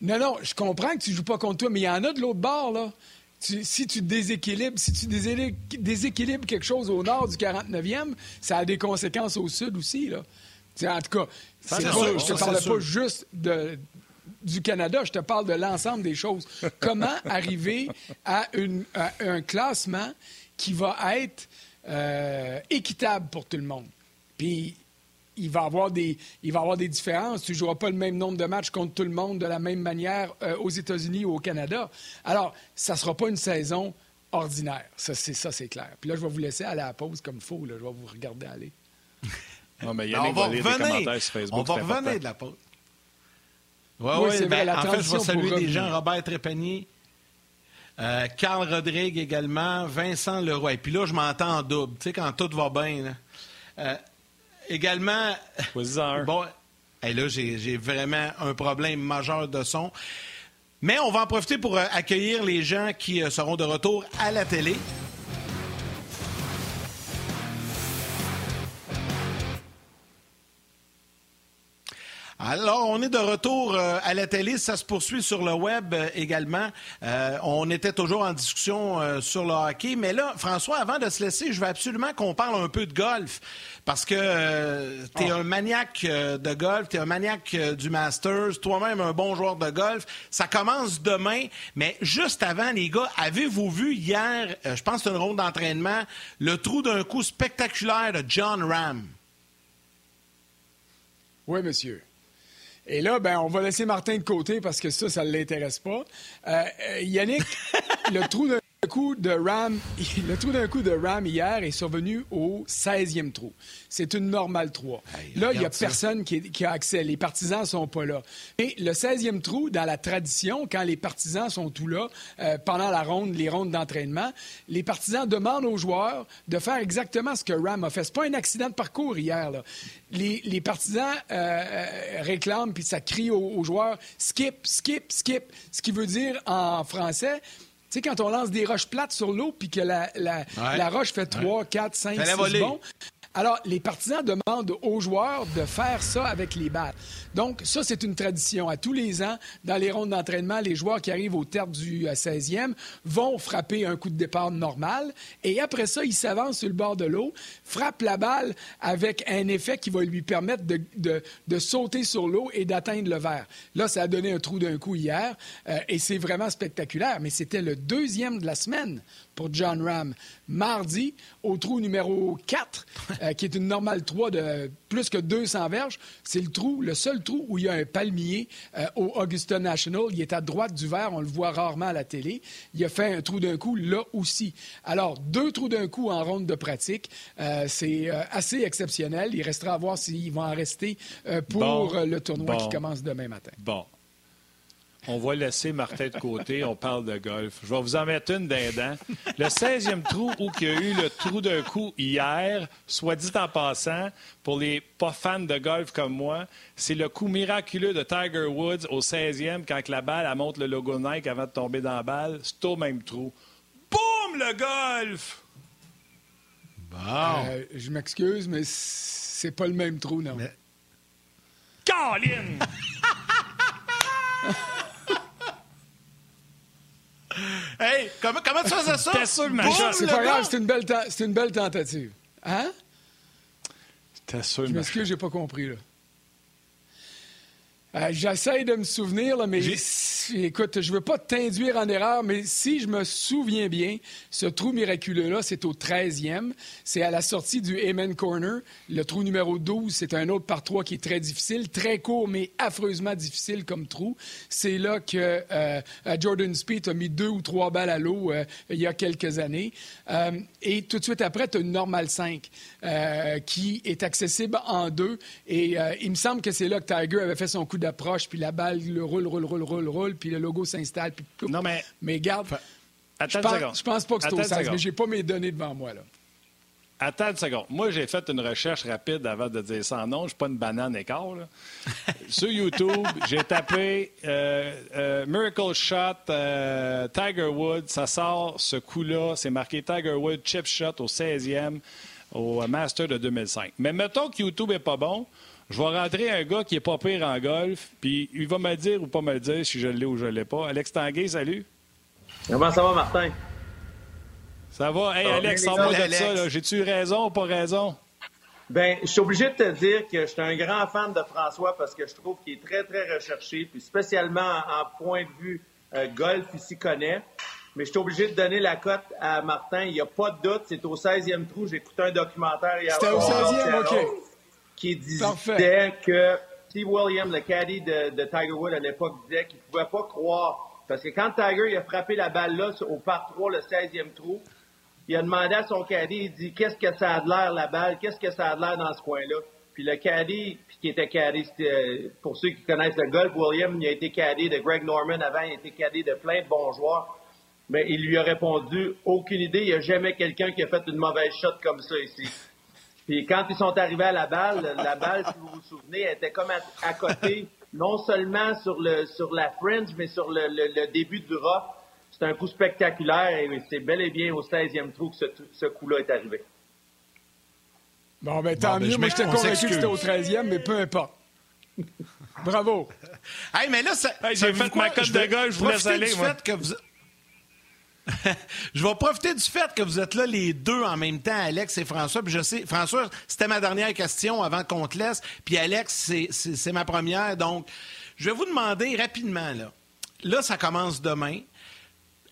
Non, non, je comprends que tu joues pas contre toi, mais il y en a de l'autre bord, là. si tu déséquilibres, si tu déséquilibres quelque chose au nord du 49e, ça a des conséquences au sud aussi, là. en tout cas, c'est je te parle pas juste de, du Canada, je te parle de l'ensemble des choses. Comment arriver à, un classement qui va être euh, équitable pour tout le monde? Puis, il va, avoir des, il va avoir des différences. Tu ne joueras pas le même nombre de matchs contre tout le monde de la même manière euh, aux États-Unis ou au Canada. Alors, ça ne sera pas une saison ordinaire. Ça, c'est, ça, c'est clair. Puis là, je vais vous laisser aller à la pause comme il faut. Je vais vous regarder aller. Non, mais ben, on va revenir. on va revenir de la pause. Ouais, oui, ouais, ben, en fait, je vais saluer des gens, Robert Trépanier, euh, Carl Rodrigue également, Vincent Leroy. Et puis là, je m'entends en double, tu sais, quand tout va bien. Euh, également. bon, et là, j'ai vraiment un problème majeur de son. Mais on va en profiter pour euh, accueillir les gens qui seront de retour à la télé. Alors, on est de retour euh, à la télé. Ça se poursuit sur le web euh, également. Euh, on était toujours en discussion sur le hockey. Mais là, François, avant de se laisser, je veux absolument qu'on parle un peu de golf. Parce que tu es oh. un maniaque de golf, tu es un maniaque du Masters, toi-même un bon joueur de golf. Ça commence demain. Mais juste avant, les gars, avez-vous vu hier, je pense que une ronde d'entraînement, le trou d'un coup spectaculaire de John Ram? Oui, monsieur. Et là, ben, on va laisser Martin de côté parce que ça, ça ne l'intéresse pas. Euh, euh, Yannick, le trou d'un coup de Ram, le trou d'un coup de Ram hier est survenu au 16e trou. C'est une normale 3. là, il n'y a personne qui, a accès. Les partisans sont pas là. Et le 16e trou, dans la tradition, quand les partisans sont tout là, euh, pendant la ronde, les rondes d'entraînement, les partisans demandent aux joueurs de faire exactement ce que Ram a fait. C'est pas un accident de parcours hier. Les, partisans euh, euh, réclament, puis ça crie aux joueurs skip, skip, skip, ce qui veut dire en français tu sais, quand on lance des roches plates sur l'eau, puis que la, la, roche fait 3, 4, 5, 6 bons, alors, les partisans demandent aux joueurs de faire ça avec les balles. Donc, ça, c'est une tradition. À tous les ans, dans les rondes d'entraînement, les joueurs qui arrivent au terme du 16e euh, vont frapper un coup de départ normal et après ça, ils s'avancent sur le bord de l'eau, frappent la balle avec un effet qui va lui permettre de, sauter sur l'eau et d'atteindre le verre. Là, ça a donné un trou d'un coup hier euh, et c'est vraiment spectaculaire, mais c'était le deuxième de la semaine pour John Ram. Mardi, au trou numéro 4, euh, qui est une normale 3 de plus que 200 verges, c'est le trou, le seul trou où il y a un palmier euh, au Augusta National. Il est à droite du verre, on le voit rarement à la télé. Il a fait un trou d'un coup là aussi. Alors, deux trous d'un coup en ronde de pratique, euh, c'est assez exceptionnel. Il restera à voir s'il va en rester pour le tournoi qui commence demain matin. Bon. On va laisser Martin de côté, on parle de golf. Je vais vous en mettre une d'un Le 16e trou où il y a eu le trou d'un coup hier, soit dit en passant, pour les pas fans de golf comme moi, c'est le coup miraculeux de Tiger Woods au 16e quand la balle elle monte le logo Nike avant de tomber dans la balle. C'est au même trou. Boum, le golf! Bon. Euh, je m'excuse, mais c'est pas le même trou, non. Mais... hey, comment, comment tu faisais ça? C'est pas grave, c'est une, belle une belle tentative. Hein? T'es sûr, Je m'excuse, j'ai pas compris, là. Euh, J'essaie de me souvenir, là, mais écoute, je veux pas t'induire en erreur, mais si je me souviens bien, ce trou miraculeux-là, c'est au 13e. C'est à la sortie du Amen Corner. Le trou numéro 12, c'est un autre par trois qui est très difficile, très court, mais affreusement difficile comme trou. C'est là que euh, Jordan Speed a mis deux ou trois balles à l'eau euh, il y a quelques années. Euh, et tout de suite après, tu as une normale 5 qui est accessible en deux. Et il me semble que c'est là que Tiger avait fait son coup d'approche, puis la balle le roule, roule, roule, roule, roule, puis le logo s'installe, puis Non, mais. Mais garde. Attends je pense, une seconde. Je pense pas que c'est au 16, mais j'ai pas mes données devant moi, là. Attends une seconde. Moi, j'ai fait une recherche rapide avant de dire ça. Non, je suis pas une banane écart. Là. Sur YouTube, j'ai tapé euh, euh, Miracle Shot euh, Tiger Woods. Ça sort ce coup-là. C'est marqué Tiger Woods Chip Shot au 16e au Master de 2005. Mais mettons que YouTube est pas bon je vais rentrer un gars qui est pas pire en golf, puis il va me dire ou pas me dire si je l'ai ou je l'ai pas. Alex Tanguay, salut. Comment ça va, Martin? Ça va? Hey, Alex, sans moi de ça, j'ai-tu raison ou pas raison? Ben, je suis obligé de te dire que je suis un grand fan de François parce que je trouve qu'il est très, très recherché, puis spécialement en, point de vue euh, golf, il s'y connaît. Mais je suis obligé de donner la cote à Martin. Il n'y a pas de doute, c'est au 16e trou. J'ai écouté un documentaire hier. C'était au 16e, OK qui disait que Steve Williams, le caddie de, Tiger Woods à l'époque, disait qu'il ne pouvait pas croire. Parce que quand Tiger a frappé la balle là au par 3, le 16e trou, il a demandé à son caddie, il dit qu'est-ce que ça a de l'air la balle, qu'est-ce que ça a de l'air dans ce coin-là? Puis le caddie, puis qui était caddie, pour ceux qui connaissent le golf, William, il a été caddie de Greg Norman avant, il a été caddie de plein de bons joueurs. Mais il lui a répondu, aucune idée, il n'y a jamais quelqu'un qui a fait une mauvaise shot comme ça ici. Puis quand ils sont arrivés à la balle, la balle, si vous vous souvenez, elle était comme à, côté, non seulement sur, le, sur la fringe, mais sur le, début du rough. C'est un coup spectaculaire et c'est bel et bien au 16e trou que ce, coup-là est arrivé. Bon, ben tant ben, mieux. Moi, j'étais convaincu que c'était au 13e, mais peu importe. Bravo. hey, mais là, j'ai fait ma cote de gauche, je vous laisse aller. Moi. Que vous... je vais profiter du fait que vous êtes là les deux en même temps, Alex et François. Puis je François, c'était ma dernière question avant qu'on te laisse. Puis Alex, c'est ma première. Donc, je vais vous demander rapidement, là. Là, ça commence demain.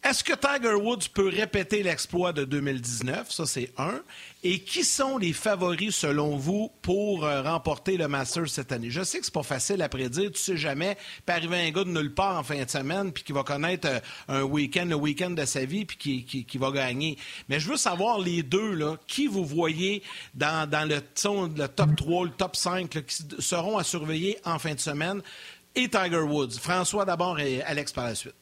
Est-ce que Tiger Woods peut répéter l'exploit de 2019? Ça, c'est un. Et qui sont les favoris, selon vous, pour euh, remporter le Masters cette année? Je sais que c'est pas facile à prédire. Tu sais jamais. Peut arriver un gars de nulle part en fin de semaine, puis qui va connaître euh, un week-end, le week-end de sa vie, puis qui, va gagner. Mais je veux savoir les deux, là, qui vous voyez dans, le top 3, le top 5, qui seront à surveiller en fin de semaine, et Tiger Woods. François d'abord et Alex par la suite.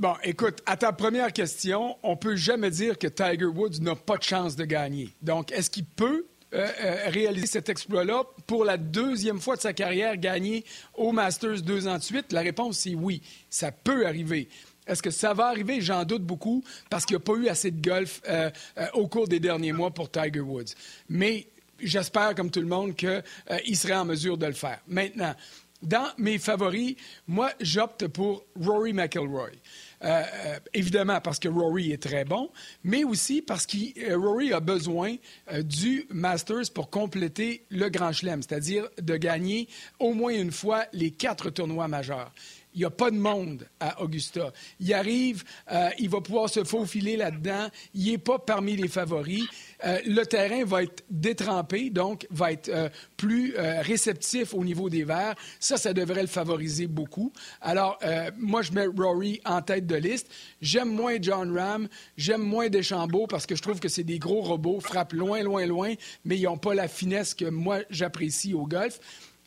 Bon, écoute, à ta première question, on peut jamais dire que Tiger Woods n'a pas de chance de gagner. Donc, est-ce qu'il peut euh, euh, réaliser cet exploit-là pour la deuxième fois de sa carrière, gagner au Masters deux ans de suite? La réponse, c'est oui. Ça peut arriver. Est-ce que ça va arriver? J'en doute beaucoup parce qu'il n'y a pas eu assez de golf euh, au cours des derniers mois pour Tiger Woods. Mais j'espère, comme tout le monde, qu'il serait en mesure de le faire. Maintenant, dans mes favoris, moi, j'opte pour Rory McIlroy. Euh, euh, évidemment parce que Rory est très bon, mais aussi parce que euh, Rory a besoin du Masters pour compléter le Grand Chelem, c'est-à-dire de gagner au moins une fois les quatre tournois majeurs. Il n'y a pas de monde à Augusta. Il arrive, euh, il va pouvoir se faufiler là-dedans. Il n'est pas parmi les favoris. Euh, le terrain va être détrempé, donc va être euh, plus réceptif au niveau des verres. Ça, ça devrait le favoriser beaucoup. Alors, moi, je mets Rory en tête de liste. J'aime moins John Ram, j'aime moins Deschambault parce que je trouve que c'est des gros robots, frappent loin, loin, loin, mais ils n'ont pas la finesse que moi, j'apprécie au golf.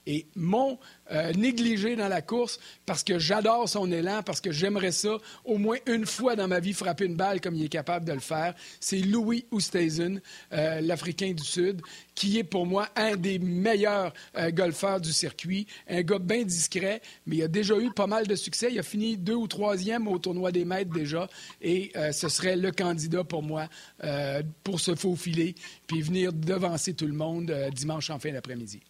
Et mon euh, négligé dans la course, parce que j'adore son élan, parce que j'aimerais ça au moins une fois dans ma vie frapper une balle comme il est capable de le faire, c'est Louis Oosthuizen, euh, l'Africain du Sud, qui est pour moi un des meilleurs euh, golfeurs du circuit. Un gars bien discret, mais il a déjà eu pas mal de succès. Il a fini deux ou troisième au tournoi des maîtres déjà, et ce serait le candidat pour moi pour se faufiler puis venir devancer tout le monde dimanche en fin d'après-midi.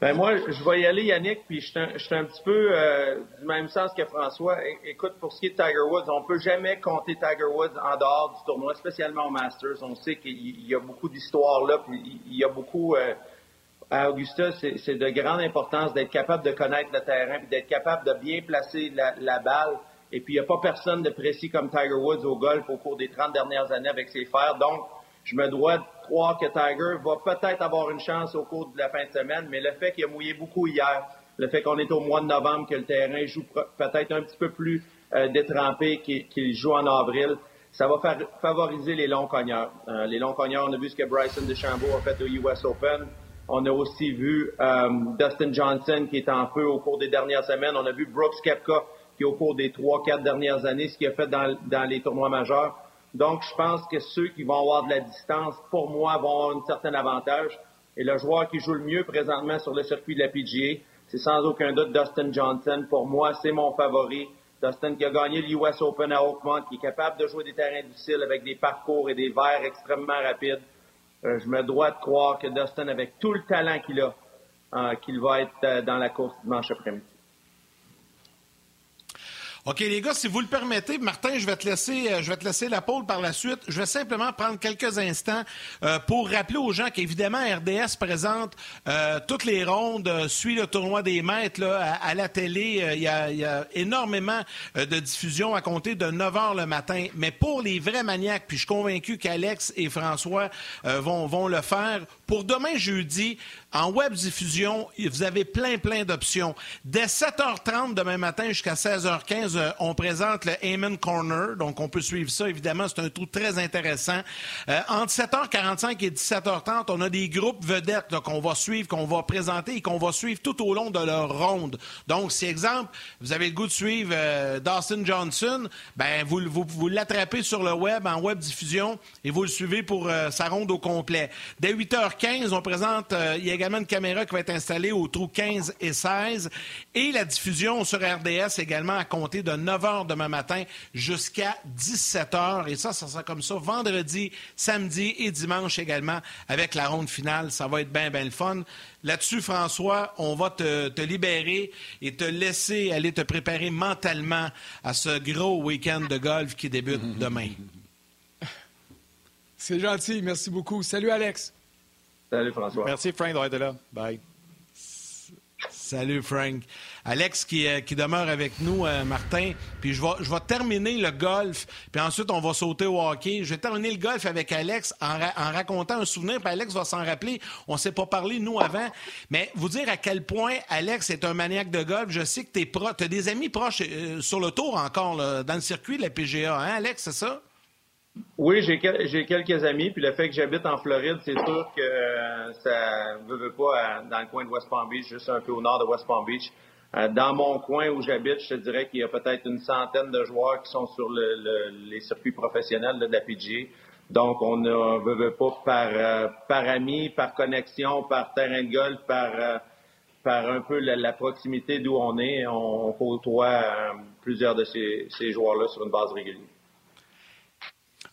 Ben moi, je vais y aller, Yannick, puis je suis un, petit peu euh, du même sens que François. Écoute, pour ce qui est de Tiger Woods, on peut jamais compter Tiger Woods en dehors du tournoi, spécialement au Masters. On sait qu'il y a beaucoup d'histoires là, puis il y a beaucoup... Euh, à Augusta, c'est de grande importance d'être capable de connaître le terrain, puis d'être capable de bien placer la, la balle. Et puis, il n'y a pas personne de précis comme Tiger Woods au golf au cours des 30 dernières années avec ses fers. Donc, je me dois croire que Tiger va peut-être avoir une chance au cours de la fin de semaine, mais le fait qu'il a mouillé beaucoup hier, le fait qu'on est au mois de novembre, que le terrain joue peut-être un petit peu plus euh, détrempé qu'il joue en avril, ça va favoriser les longs cogneurs. Les longs cogneurs, on a vu ce que Bryson DeChambeau a fait au US Open. On a aussi vu euh, Dustin Johnson qui est en feu au cours des dernières semaines. On a vu Brooks Kepka qui, au cours des trois, quatre dernières années, ce qu'il a fait dans les tournois majeurs. Donc, je pense que ceux qui vont avoir de la distance, pour moi, vont avoir un certain avantage. Et le joueur qui joue le mieux présentement sur le circuit de la PGA, c'est sans aucun doute Dustin Johnson. Pour moi, c'est mon favori. Dustin qui a gagné l'US Open à Oakmont, qui est capable de jouer des terrains difficiles avec des parcours et des verres extrêmement rapides. Euh, je me dois de croire que Dustin, avec tout le talent qu'il a, euh, qu'il va être euh, dans la course dimanche après-midi. OK, les gars, si vous le permettez, Martin, je vais te laisser, euh, je vais te laisser la pole par la suite. Je vais simplement prendre quelques instants euh, pour rappeler aux gens qu'évidemment, RDS présente euh, toutes les rondes, suit le tournoi des maîtres là, à, la télé. Il y, a, énormément de diffusion à compter de 9 h le matin. Mais pour les vrais maniaques, puis je suis convaincu qu'Alex et François vont, vont le faire, pour demain jeudi, en web diffusion, vous avez plein, plein d'options. Dès 7h30 demain matin jusqu'à 16h15, 14, euh, on présente le Amen Corner. Donc, on peut suivre ça, évidemment. C'est un trou très intéressant. Euh, entre 7h45 et 17h30, on a des groupes vedettes qu'on va suivre, qu'on va présenter et qu'on va suivre tout au long de leur ronde. Donc, si, exemple, vous avez le goût de suivre euh, Dawson Johnson, ben vous, vous, vous l'attrapez sur le web, en web diffusion, et vous le suivez pour sa ronde au complet. Dès 8h15, on présente, il y a également une caméra qui va être installée au trou 15 et 16. Et la diffusion sur RDS également à compter de 9 h demain matin jusqu'à 17 h. Et ça, ça sera comme ça vendredi, samedi et dimanche également avec la ronde finale. Ça va être bien, bien le fun. Là-dessus, François, on va te, te, libérer et te laisser aller te préparer mentalement à ce gros week-end de golf qui débute demain. C'est gentil. Merci beaucoup. Salut, Alex. Salut, François. Merci, Frank, d'avoir été là. Bye. Salut, Frank. Alex qui, euh, qui demeure avec nous, euh, Martin. Puis je vais, je vais terminer le golf, puis ensuite on va sauter au hockey. Je vais terminer le golf avec Alex en, en racontant un souvenir, puis Alex va s'en rappeler. On ne s'est pas parlé, nous, avant. Mais vous dire à quel point Alex est un maniaque de golf. Je sais que tu as des amis proches euh, sur le tour encore, dans le circuit de la PGA. Hein, Alex, c'est ça? Oui, j'ai quelques amis, puis le fait que j'habite en Floride, c'est sûr que euh, ça ne veut pas dans le coin de West Palm Beach, juste un peu au nord de West Palm Beach. Euh, dans mon coin où j'habite, je te dirais qu'il y a peut-être une centaine de joueurs qui sont sur les circuits professionnels de la PGA. Donc, on ne veut, pas par, euh, par ami, par connexion, par terrain de golf, par, un peu la, proximité d'où on est, on, côtoie plusieurs de ces joueurs-là sur une base régulière.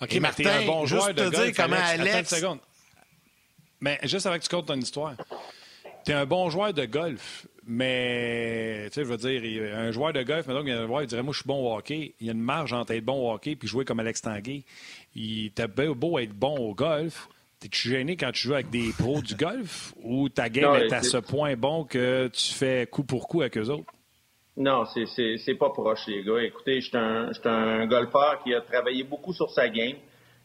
OK, Martin, un bon juste joueur de te dire comment Alex... Attends une Mais juste avec que tu comptes ton histoire. Tu es un bon joueur de golf, mais tu sais, je veux dire, un joueur de golf, maintenant, il, il dirait Moi, je suis bon au hockey. Il y a une marge entre être bon au hockey et jouer comme Alex Tanguay. Il t'a beau être bon au golf. T'es-tu gêné quand tu joues avec des pros du golf ou ta game est à ce point bon que tu fais coup pour coup avec eux autres? Non, c'est pas proche, les gars. Écoutez, je suis un, un golfeur qui a travaillé beaucoup sur sa game,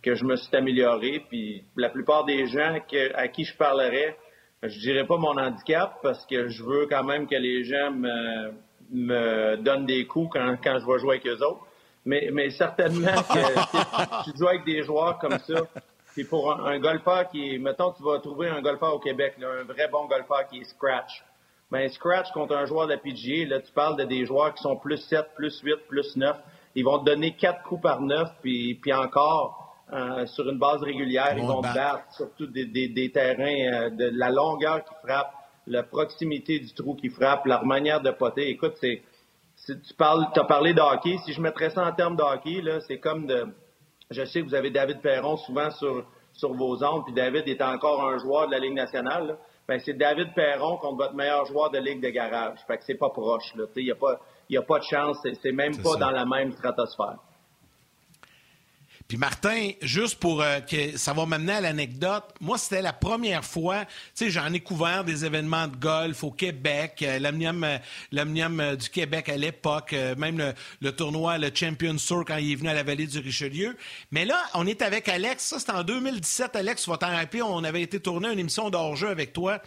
que je me suis amélioré. Puis la plupart des gens à qui je parlerais, je dirais pas mon handicap parce que je veux quand même que les gens me, me donnent des coups quand, quand je vais jouer avec eux autres. Mais, mais certainement que si tu joues avec des joueurs comme ça, c'est pour un, golfeur qui est, mettons, tu vas trouver un golfeur au Québec, un vrai bon golfeur qui est scratch ben, scratch contre un joueur de la PGA, là, tu parles de des joueurs qui sont plus 7, plus 8, plus 9. Ils vont te donner 4 coups par 9, puis, puis encore, euh, sur une base régulière, ils vont te battre, surtout des, des, des terrains, euh, de la longueur qui frappe, la proximité du trou qui frappe, leur manière de poter. Écoute, c'est, tu parles, as parlé de hockey. Si je mettrais ça en termes de hockey, là, c'est comme de, je sais que vous avez David Perron souvent sur, sur vos ondes, puis David est encore un joueur de la Ligue nationale. Là ben, c'est David Perron contre votre meilleur joueur de ligue de garage. Fait que c'est pas proche. Il n'y a, pas, a pas de chance. C'est même pas dans la même stratosphère. Puis Martin, juste pour euh, que ça va m'amener à l'anecdote, moi c'était la première fois, tu sais, j'en ai couvert des événements de golf au Québec, euh, l'Omnium, euh, du Québec à l'époque, même le, tournoi, le Champions Tour quand il est venu à la vallée du Richelieu. Mais là, on est avec Alex, ça c'était en 2017, Alex, tu vas t'en rappeler, on avait été tourner une émission d'hors-jeu avec toi.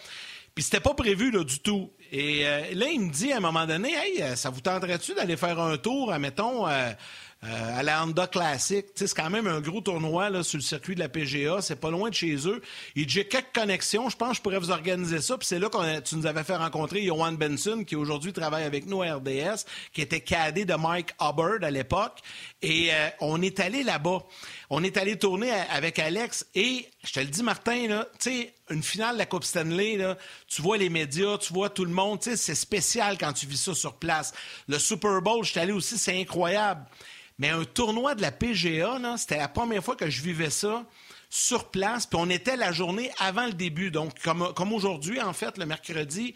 Puis c'était pas prévu là, du tout. Et là, il me dit à un moment donné, hey, ça vous tenterait-tu d'aller faire un tour, admettons, euh, à la Honda Classic. C'est quand même un gros tournoi là, sur le circuit de la PGA. C'est pas loin de chez eux. Il dit, j'ai quelques connexions. Je pense que je pourrais vous organiser ça. Puis c'est là que tu nous avais fait rencontrer Johan Benson, qui aujourd'hui travaille avec nous à RDS, qui était cadé de Mike Hubbard à l'époque. Et euh, on est allé là-bas. On est allé tourner avec Alex. Et je te le dis, Martin, là, une finale de la Coupe Stanley, tu vois les médias, tu vois tout le monde. C'est spécial quand tu vis ça sur place. Le Super Bowl, je suis allé aussi, c'est incroyable. Mais un tournoi de la PGA, c'était la première fois que je vivais ça sur place. Puis on était la journée avant le début. Donc, comme, comme aujourd'hui, en fait, le mercredi,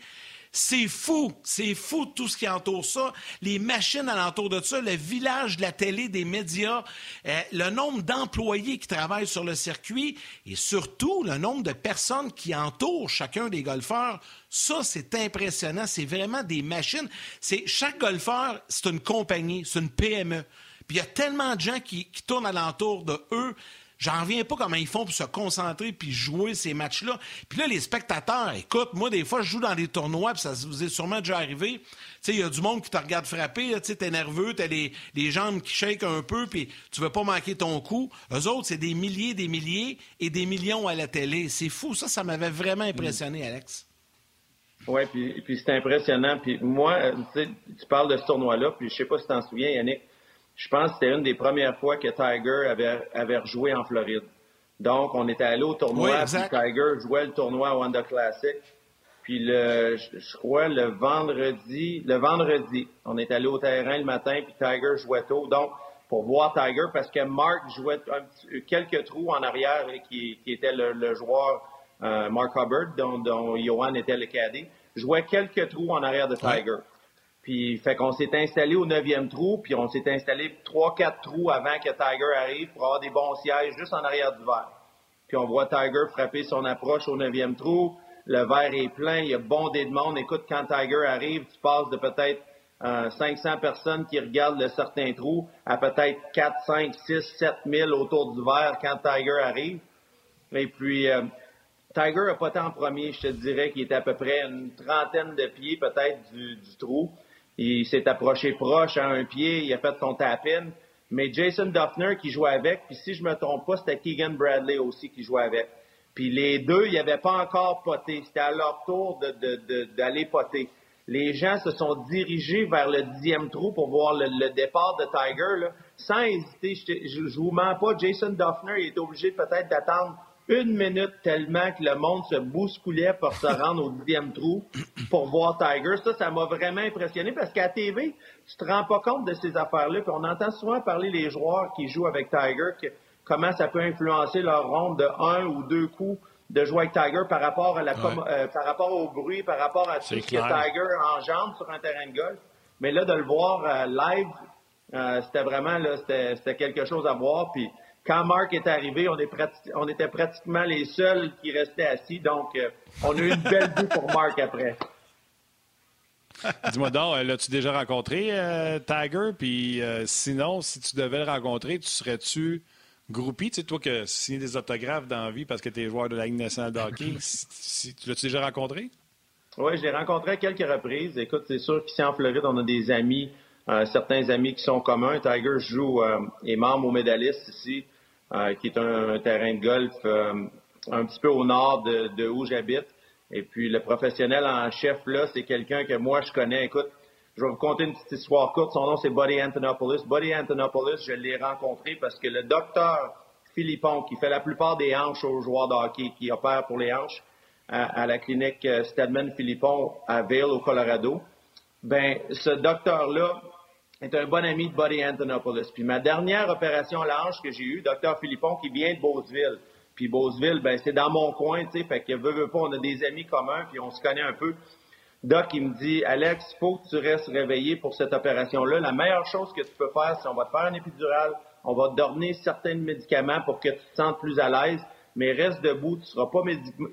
c'est fou, c'est fou tout ce qui entoure ça. Les machines alentour de ça, le village de la télé, des médias, euh, le nombre d'employés qui travaillent sur le circuit et surtout le nombre de personnes qui entourent chacun des golfeurs. Ça, c'est impressionnant. C'est vraiment des machines. C'est chaque golfeur, c'est une compagnie, c'est une PME. Puis il y a tellement de gens qui, qui tournent alentour de eux. J'en reviens pas comment ils font pour se concentrer puis jouer ces matchs-là. Puis là, les spectateurs, écoute, moi, des fois, je joue dans des tournois, puis ça vous est sûrement déjà arrivé. Tu sais, il y a du monde qui te regarde frapper, tu sais, t'es nerveux, t'as les, les jambes qui shake un peu, puis tu veux pas manquer ton coup. Eux autres, c'est des milliers, des milliers et des millions à la télé. C'est fou, ça, ça m'avait vraiment impressionné, Alex. Oui, puis, puis c'est impressionnant. Puis moi, tu parles de ce tournoi-là, puis je sais pas si tu t'en souviens, Yannick, je pense que c'était une des premières fois que Tiger avait, avait rejoué en Floride. Donc, on était allé au tournoi, puis Tiger jouait le tournoi à Wanda Classic. Puis le, je crois le vendredi, le vendredi, on est allé au terrain le matin, puis Tiger jouait tôt. Donc, pour voir Tiger, parce que Mark jouait quelques trous en arrière, qui, qui était le, joueur euh, Mark Hubbard, dont, dont Johan était le cadet, jouait quelques trous en arrière de Tiger. Puis, fait qu'on s'est installé au neuvième trou, puis on s'est installé trois, quatre trous avant que Tiger arrive pour avoir des bons sièges juste en arrière du verre. Puis on voit Tiger frapper son approche au neuvième trou. Le verre est plein, il y a bondé de monde. Écoute, quand Tiger arrive, tu passes de peut-être 500 euh, personnes qui regardent le certain trou à peut-être 4, 5, 6, 7 000 autour du verre quand Tiger arrive. Et puis, euh, Tiger n'a pas tant premier, je te dirais qu'il était à peu près une trentaine de pieds peut-être du, du trou. Il s'est approché proche à un pied, il a fait son tap-in. Mais Jason Duffner qui jouait avec, puis si je me trompe pas, c'était Keegan Bradley aussi qui jouait avec. Puis les deux, ils n'avaient pas encore poté. C'était à leur tour d'aller poter. Les gens se sont dirigés vers le dixième trou pour voir le, départ de Tiger. Là. Sans hésiter, je ne vous mens pas, Jason Duffner il est obligé peut-être d'attendre une minute tellement que le monde se bousculait pour se rendre au dixième trou pour voir Tiger. Ça, ça m'a vraiment impressionné parce qu'à TV, tu te rends pas compte de ces affaires-là. Puis on entend souvent parler les joueurs qui jouent avec Tiger, que, comment ça peut influencer leur ronde de un ou deux coups de jouer avec Tiger par rapport à la euh, par rapport au bruit, par rapport à tout ce que Tiger engendre sur un terrain de golf. Mais là, de le voir euh, live, euh, c'était vraiment là, c'était quelque chose à voir. Puis quand Mark est arrivé, on, on était pratiquement les seuls qui restaient assis. Donc, euh, on a eu une belle vue pour Mark après. Dis-moi donc, euh, l'as-tu déjà rencontré, euh, Tiger? Puis sinon, si tu devais le rencontrer, tu serais-tu groupie? Tu sais, toi qui signé des autographes dans la vie parce que tu es joueur de la Ligue nationale de hockey, si, tu l'as-tu déjà rencontré? Oui, je l'ai rencontré à quelques reprises. Écoute, c'est sûr qu'ici en Floride, on a des amis, certains amis qui sont communs. Tiger joue, est membre aux médaillistes ici. Euh, qui est un, terrain de golf euh, un petit peu au nord de, où j'habite. Et puis le professionnel en chef là, c'est quelqu'un que moi je connais. Écoute, je vais vous conter une petite histoire courte. Son nom c'est Buddy Antonopoulos. Buddy Antonopoulos, je l'ai rencontré parce que le docteur Philippon, qui fait la plupart des hanches aux joueurs de hockey, qui opère pour les hanches à, la clinique euh, Stedman Philippon à Vail au Colorado, ben ce docteur là est un bon ami de Buddy Antonopoulos. Puis ma dernière opération large que j'ai eue, docteur Philippon, qui vient de Beauceville. Puis Beauceville, ben c'est dans mon coin, tu sais, fait que veut, veut pas, on a des amis communs, puis on se connaît un peu. Doc, il me dit, Alex, il faut que tu restes réveillé pour cette opération-là. La meilleure chose que tu peux faire, c'est on va te faire un épidural, on va te donner certains médicaments pour que tu te sentes plus à l'aise, mais reste debout, tu ne seras pas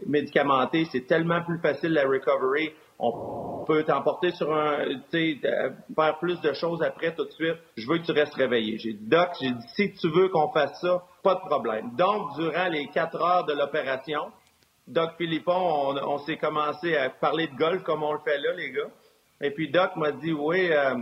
médicamenté, c'est tellement plus facile la recovery on peut t'emporter sur un, tu sais, faire plus de choses après tout de suite. Je veux que tu restes réveillé. J'ai dit, Doc, j'ai dit, si tu veux qu'on fasse ça, pas de problème. Donc, durant les quatre heures de l'opération, Doc Philippon, on, s'est commencé à parler de golf comme on le fait là, les gars. Et puis Doc m'a dit, oui, euh,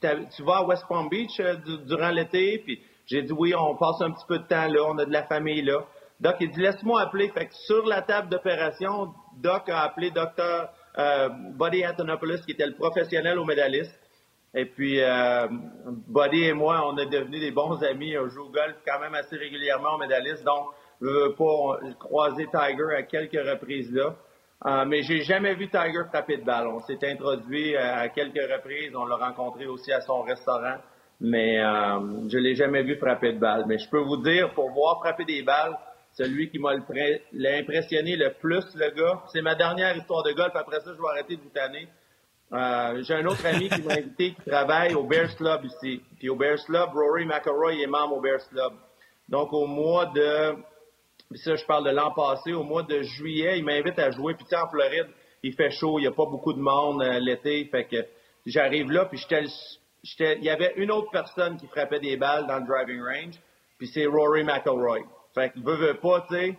tu, vas à West Palm Beach euh, durant l'été? Puis j'ai dit, oui, on passe un petit peu de temps là, on a de la famille là. Doc, il dit, laisse-moi appeler. Fait que sur la table d'opération, Doc a appelé docteur euh, Buddy Antonopoulos, qui était le professionnel au médailliste. Et puis, euh, Buddy et moi, on est devenus des bons amis. On joue au golf quand même assez régulièrement au médailliste. Donc, je veux pas croiser Tiger à quelques reprises là. Euh, mais j'ai jamais vu Tiger frapper de balle. On s'est introduit euh, à quelques reprises. On l'a rencontré aussi à son restaurant. Mais euh, je l'ai jamais vu frapper de balle. Mais je peux vous dire, pour voir frapper des balles, celui qui m'a impressionné le plus, le gars. C'est ma dernière histoire de golf. Après ça, je vais arrêter de vous tanner. Euh, j'ai un autre ami qui m'a invité qui travaille au Bears Club ici. Puis au Bears Club, Rory McElroy est membre au Bears Club. Donc au mois de, ça je parle de l'an passé, au mois de juillet, il m'invite à jouer. Puis tu en Floride, il fait chaud, il n'y a pas beaucoup de monde euh, l'été. Fait que j'arrive là, puis j'étais, il y avait une autre personne qui frappait des balles dans le driving range. puis c'est Rory McIlroy. Fait que veut, veut pas, tu sais.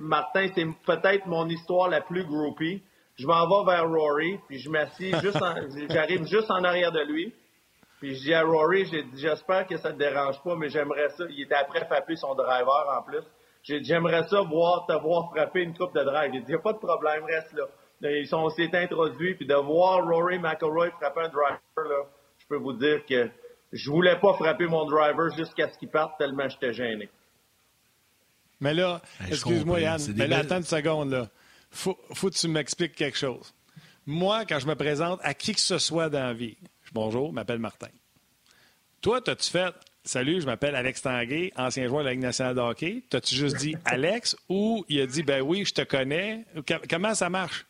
Martin, c'est peut-être mon histoire la plus groupie. Je m'en vais vers Rory, puis je m'assieds juste j'arrive juste en arrière de lui. Puis je dis à Rory, j'ai dit, j'espère que ça te dérange pas, mais j'aimerais ça. Il était après frapper son driver en plus. J'aimerais ça voir, te voir frapper une coupe de drive. Il dit, y a pas de problème, reste là. Ils sont, s'est introduits, puis de voir Rory McIlroy frapper un driver, là, je peux vous dire que je voulais pas frapper mon driver jusqu'à ce qu'il parte tellement j'étais gêné. Mais là, excuse-moi Yann, mais là, attends une seconde là. Faut, faut que tu m'expliques quelque chose. Moi, quand je me présente à qui que ce soit dans la vie, bonjour, je m'appelle Martin. Toi, t'as-tu fait Salut, je m'appelle Alex Tanguay, ancien joueur de la Ligue nationale de hockey. T'as-tu juste dit Alex ou il a dit ben oui, je te connais? Comment ça marche?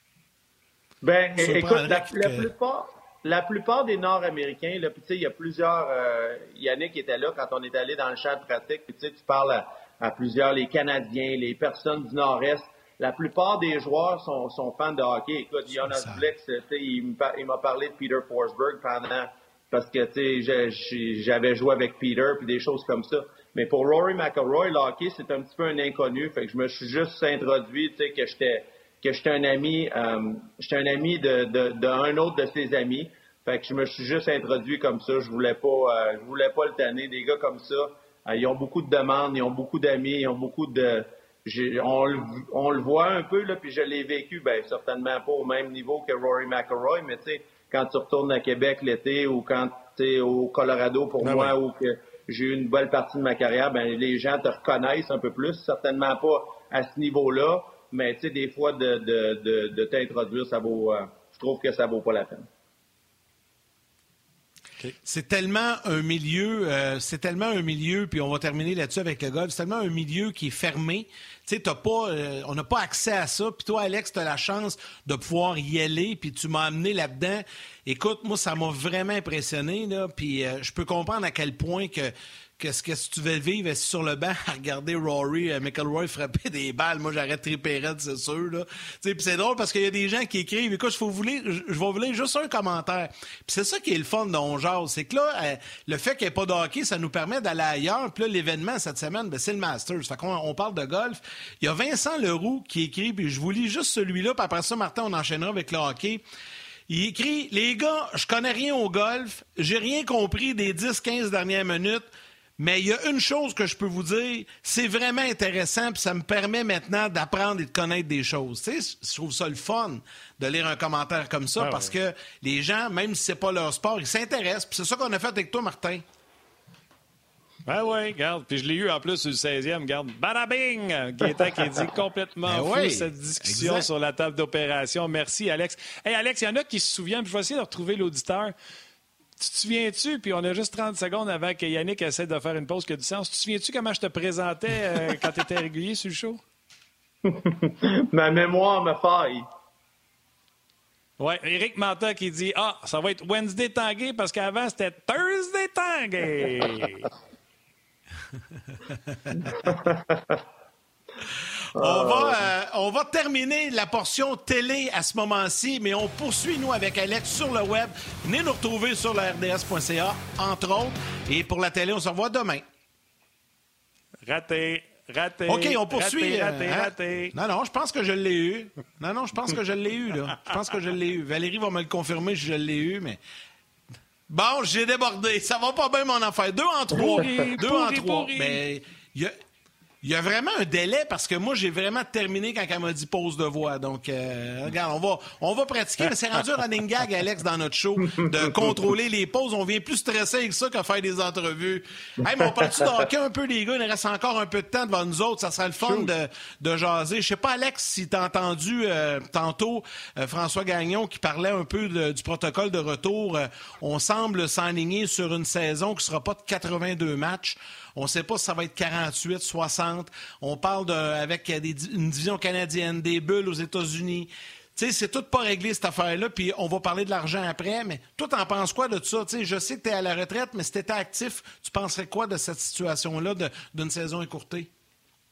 Ben, écoute, la, plupart, la plupart des Nord-Américains, là, il y a plusieurs. Euh, Yannick était là quand on est allé dans le champ de pratique. Puis, tu parles à, plusieurs, les Canadiens, les personnes du Nord-Est. La plupart des joueurs sont, sont fans de hockey. Écoute, Jonas Flex, il m'a parlé de Peter Forsberg pendant parce que j'avais joué avec Peter puis des choses comme ça. Mais pour Rory McIlroy, le hockey, c'est un petit peu un inconnu. Fait que je me suis juste introduit, tu sais, que j'étais que j'étais un ami, euh, j'étais un ami de, de, de, autre de ses amis. Fait que je me suis juste introduit comme ça. Je voulais pas, euh, je voulais pas le tanner. Des gars comme ça, ils ont beaucoup de demandes, ils ont beaucoup d'amis, ils ont beaucoup de, on, on, le voit un peu là, puis je l'ai vécu, ben certainement pas au même niveau que Rory McIlroy, mais tu sais, quand tu retournes à Québec l'été ou quand tu es au Colorado pour ben moi ou que j'ai eu une belle partie de ma carrière, ben les gens te reconnaissent un peu plus, certainement pas à ce niveau-là, mais tu sais, des fois, de, de, de, t'introduire, ça vaut, euh, je trouve que ça vaut pas la peine. C'est tellement un milieu, euh, c'est tellement un milieu, puis on va terminer là-dessus avec le golf, c'est tellement un milieu qui est fermé. Tu sais, pas, euh, on n'a pas accès à ça. Puis toi, Alex, tu as la chance de pouvoir y aller, puis tu m'as amené là-dedans. Écoute, moi, ça m'a vraiment impressionné, là, puis je peux comprendre à quel point que qu'est-ce que tu veux vivre sur le banc à regarder Rory, euh, McElroy frapper des balles. Moi, j'arrête triper c'est sûr. Puis c'est drôle parce qu'il y a des gens qui écrivent, écoute, je, vais vous lire juste un commentaire. Puis c'est ça qui est le fun dont jase. C'est que là, euh, le fait qu'il n'y ait pas de hockey, ça nous permet d'aller ailleurs. Puis là, l'événement cette semaine, ben, c'est le Masters. Fait qu'on on parle de golf. Il y a Vincent Leroux qui écrit, puis je vous lis juste celui-là, puis après ça, Martin, on enchaînera avec le hockey. Il écrit Les gars, je connais rien au golf, j'ai rien compris des 10-15 dernières minutes. Mais il y a une chose que je peux vous dire, c'est vraiment intéressant, puis ça me permet maintenant d'apprendre et de connaître des choses. Tu sais, je trouve ça le fun de lire un commentaire comme ça, parce que les gens, même si c'est pas leur sport, ils s'intéressent. Puis c'est ça qu'on a fait avec toi, Martin. Ben oui, regarde. Puis je l'ai eu en plus sur le 16e, regarde. Badabing! Gaétan qui dit complètement ben fou cette discussion sur la table d'opération. Merci, Alex. Hey, Alex, il y en a qui se souviennent, puis je vais essayer de retrouver l'auditeur. Tu te souviens-tu, puis on a juste 30 secondes avant que Yannick essaie de faire une pause qui a du sens. Tu te souviens-tu comment je te présentais euh, quand tu étais régulier sur le show? Ma mémoire me faille. Oui, Eric Manta qui dit Ah, ça va être Wednesday Tanguay parce qu'avant c'était Thursday Tanguay. On va, euh, on va terminer la portion télé à ce moment-ci, mais on poursuit, nous, avec Alex sur le web. Venez nous retrouver sur le RDS.ca, entre autres. Et pour la télé, on se revoit demain. Raté. Raté. OK, on poursuit. Raté, euh, raté, hein? Non, non, je pense que je l'ai eu. Non, non, je pense que je l'ai eu, là. Je pense que je l'ai eu. Valérie va me le confirmer si je l'ai eu, mais. Bon, j'ai débordé. Ça va pas bien, mon affaire. Deux en trois. Deux en trois. Mais il y a il y a vraiment un délai parce que moi, j'ai vraiment terminé quand elle m'a dit pause de voix. Donc, euh, regarde, on va, on va pratiquer. Mais c'est rendu un running gag, Alex, dans notre show, de contrôler les pauses. On vient plus stressé avec ça qu'à faire des entrevues. Hey, mais on parle-tu de un peu, les gars? Il reste encore un peu de temps devant nous autres. Ça sera le fun de, de jaser. Je sais pas, Alex, si t'as entendu euh, tantôt euh, François Gagnon qui parlait un peu du protocole de retour. on semble s'enligner sur une saison qui sera pas de 82 matchs. On ne sait pas si ça va être 48, 60. On parle avec une division canadienne, des bulles aux États-Unis. Tu sais, c'est tout pas réglé cette affaire-là, puis on va parler de l'argent après, mais toi, t'en penses quoi de ça? Tu sais, je sais que tu es à la retraite, mais si tu étais actif, tu penserais quoi de cette situation-là d'une saison écourtée?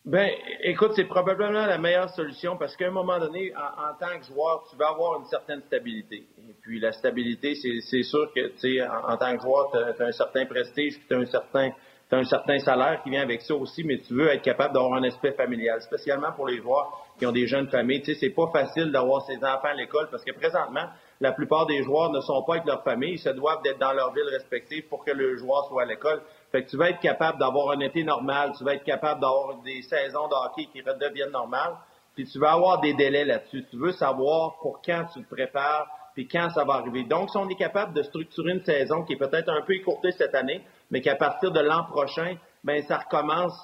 Ben, écoute, c'est probablement la meilleure solution parce qu'à un moment donné, en, tant que joueur, tu vas avoir une certaine stabilité. Et puis la stabilité, c'est sûr que, tu sais, en, tant que joueur, tu as, un certain prestige, tu as un certain tu as un certain salaire qui vient avec ça aussi, mais tu veux être capable d'avoir un aspect familial, spécialement pour les joueurs qui ont des jeunes familles. Tu sais, c'est pas facile d'avoir ses enfants à l'école parce que présentement, la plupart des joueurs ne sont pas avec leur famille, ils se doivent d'être dans leur ville respective pour que le joueur soit à l'école. Fait que tu vas être capable d'avoir un été normal, tu vas être capable d'avoir des saisons de hockey qui redeviennent normales, puis tu vas avoir des délais là-dessus. Tu veux savoir pour quand tu te prépares, quand ça va arriver. Donc, si on est capable de structurer une saison qui est peut-être un peu écourtée cette année, mais qu'à partir de l'an prochain, ben ça recommence,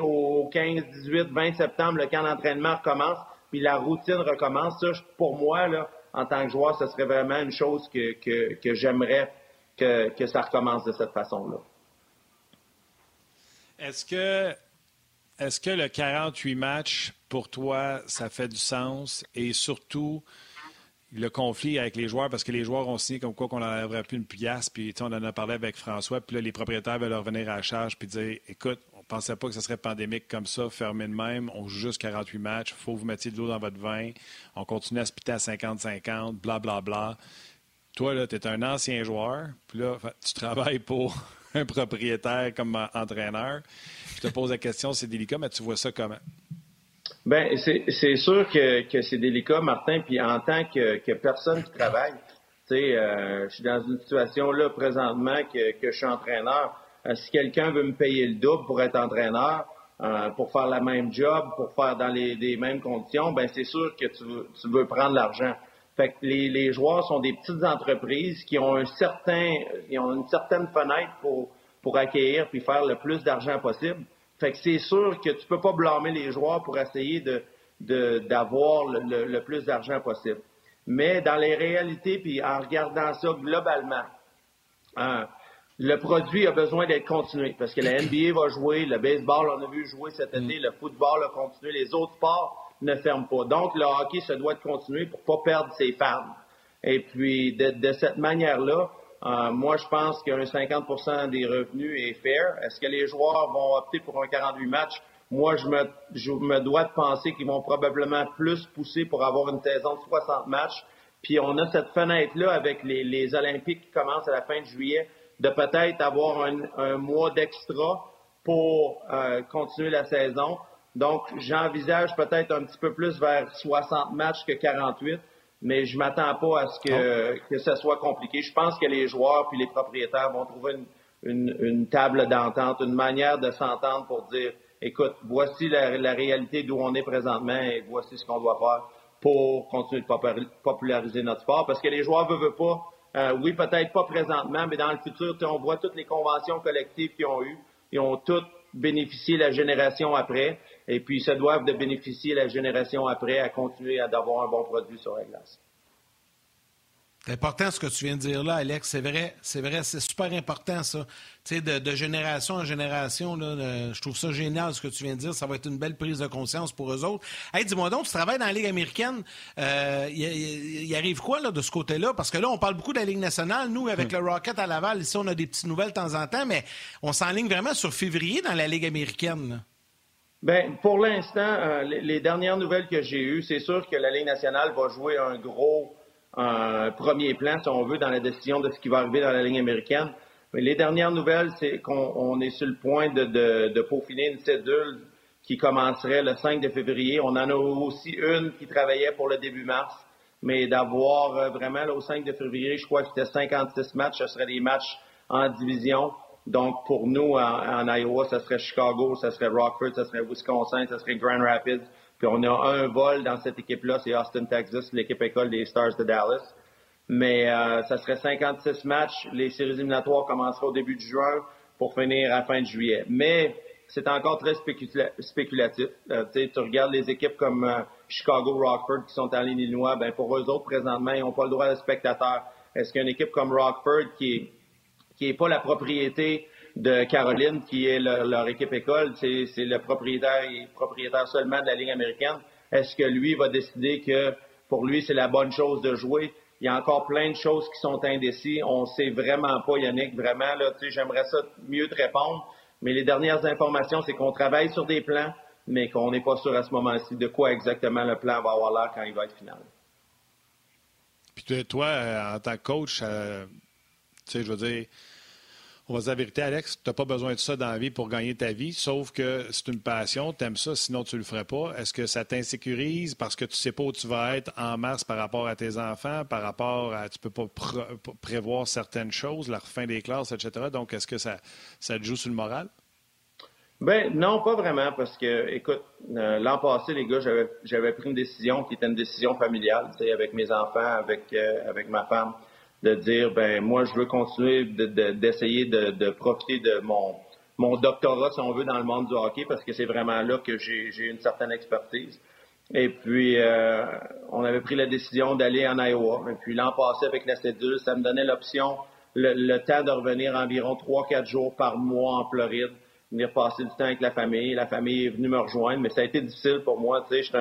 au 15, 18, 20 septembre, le camp d'entraînement recommence, puis la routine recommence. Ça, pour moi, là, en tant que joueur, ce serait vraiment une chose que, que, que j'aimerais que, que ça recommence de cette façon-là. Est-ce que, est-ce que le 48 matchs, pour toi, ça fait du sens? Et surtout, le conflit avec les joueurs, parce que les joueurs ont signé comme quoi qu'on n'enlèverait plus une pièce, puis on en a parlé avec François, puis là, les propriétaires veulent revenir à la charge, puis dire écoute, on ne pensait pas que ce serait pandémique comme ça, fermé de même, on joue juste 48 matchs, il faut que vous mettiez de l'eau dans votre vin, on continue à se piter à 50-50, blablabla. Bla. Toi, là, tu es un ancien joueur, puis là, tu travailles pour un propriétaire comme entraîneur. Je te pose la question, c'est délicat, mais tu vois ça comment? Ben, c'est sûr que, que c'est délicat, Martin, puis en tant que, que personne qui travaille, tu sais, euh, je suis dans une situation là présentement que, que je suis entraîneur. Euh, si quelqu'un veut me payer le double pour être entraîneur, euh, pour faire la même job, pour faire dans les, les mêmes conditions, ben c'est sûr que tu veux, tu veux prendre l'argent. Fait que les, les, joueurs sont des petites entreprises qui ont un certain, ils ont une certaine fenêtre pour, pour accueillir puis faire le plus d'argent possible. Fait que c'est sûr que tu peux pas blâmer les joueurs pour essayer de, d'avoir le, le, plus d'argent possible. Mais dans les réalités, puis en regardant ça globalement, hein, le produit a besoin d'être continué parce que la NBA va jouer, le baseball, on a vu jouer cet été, le football a continué, les autres sports ne ferment pas. Donc, le hockey se doit de continuer pour pas perdre ses fans. Et puis, de, cette manière-là, euh, moi, je pense qu'un 50% des revenus est fair. Est-ce que les joueurs vont opter pour un 48 matchs? Moi, je me, je me dois de penser qu'ils vont probablement plus pousser pour avoir une saison de 60 matchs. Puis on a cette fenêtre-là avec les, les, Olympiques qui commencent à la fin de juillet, de peut-être avoir un, un mois d'extra pour euh, continuer la saison. Donc, j'envisage peut-être un petit peu plus vers 60 matchs que 48, mais je m'attends pas à ce que, que ce soit compliqué. Je pense que les joueurs puis les propriétaires vont trouver une, une, table d'entente, une manière de s'entendre pour dire, écoute, voici la, la réalité d'où on est présentement et voici ce qu'on doit faire pour continuer de populariser notre sport. Parce que les joueurs ne veulent pas, euh, oui, peut-être pas présentement, mais dans le futur, on voit toutes les conventions collectives qu'ils ont eues. Ils ont toutes bénéficié la génération après et puis ils se doivent de bénéficier la génération après à continuer à d'avoir un bon produit sur la glace. C'est important ce que tu viens de dire là, Alex. C'est vrai, c'est vrai, c'est super important ça. Tu sais, de, génération en génération, là, je trouve ça génial ce que tu viens de dire. Ça va être une belle prise de conscience pour eux autres. Hey, dis-moi donc, tu travailles dans la Ligue américaine. Il euh, arrive quoi là, de ce côté-là? Parce que là, on parle beaucoup de la Ligue nationale. Nous, avec hum. le Rocket à Laval, ici, on a des petites nouvelles de temps en temps, mais on s'enligne vraiment sur février dans la Ligue américaine. Ben, pour l'instant, euh, les, dernières nouvelles que j'ai eues, c'est sûr que la Ligue nationale va jouer un gros premier plan, si on veut, dans la décision de ce qui va arriver dans la Ligue américaine. Mais les dernières nouvelles, c'est qu'on est sur le point de, de, de, peaufiner une cédule qui commencerait le 5 de février. On en a aussi une qui travaillait pour le début mars, mais d'avoir euh, vraiment là, au 5 de février, je crois que c'était 56 matchs, ce serait des matchs en division. Donc, pour nous, en, Iowa, ce serait Chicago, ce serait Rockford, ce serait Wisconsin, ce serait Grand Rapids. Puis on a un vol dans cette équipe-là, c'est Austin, Texas, l'équipe école des Stars de Dallas. Mais euh, ça serait 56 matchs. Les séries éliminatoires commenceraient au début de juin pour finir à la fin de juillet. Mais c'est encore très spéculatif. Euh, tu regardes les équipes comme euh, Chicago, Rockford qui sont en Illinois, ben pour eux autres, présentement, ils n'ont pas le droit de spectateurs. Est-ce qu'une équipe comme Rockford qui est qui n'est pas la propriété de Caroline, qui est leur, équipe école, c'est le propriétaire, et propriétaire seulement de la Ligue américaine. Est-ce que lui va décider que pour lui, c'est la bonne chose de jouer? Il y a encore plein de choses qui sont indécis. On ne sait vraiment pas, Yannick, vraiment, là, j'aimerais ça mieux te répondre. Mais les dernières informations, c'est qu'on travaille sur des plans, mais qu'on n'est pas sûr à ce moment-ci de quoi exactement le plan va avoir l'air quand il va être final. Puis toi, euh, en tant que coach, euh, tu sais, je veux dire, On va dire la vérité, Alex, tu n'as pas besoin de ça dans la vie pour gagner ta vie, sauf que c'est une passion, tu aimes ça, sinon tu ne le ferais pas. Est-ce que ça t'insécurise parce que tu ne sais pas où tu vas être en mars par rapport à tes enfants, par rapport à tu peux pas prévoir certaines choses, la fin des classes, etc. Donc, est-ce que ça, ça te joue sur le moral? Ben non, pas vraiment, parce que, écoute, euh, l'an passé, les gars, j'avais pris une décision qui était une décision familiale, tu sais, avec mes enfants, avec, euh, avec ma femme de dire ben moi je veux continuer d'essayer de, de, profiter de mon mon doctorat si on veut dans le monde du hockey parce que c'est vraiment là que j'ai une certaine expertise. Et puis euh, on avait pris la décision d'aller en Iowa. Et puis l'an passé avec la cédule, ça me donnait l'option le, temps de revenir environ 3-4 jours par mois en Floride, venir passer du temps avec la famille. La famille est venue me rejoindre, mais ça a été difficile pour moi. Tu sais,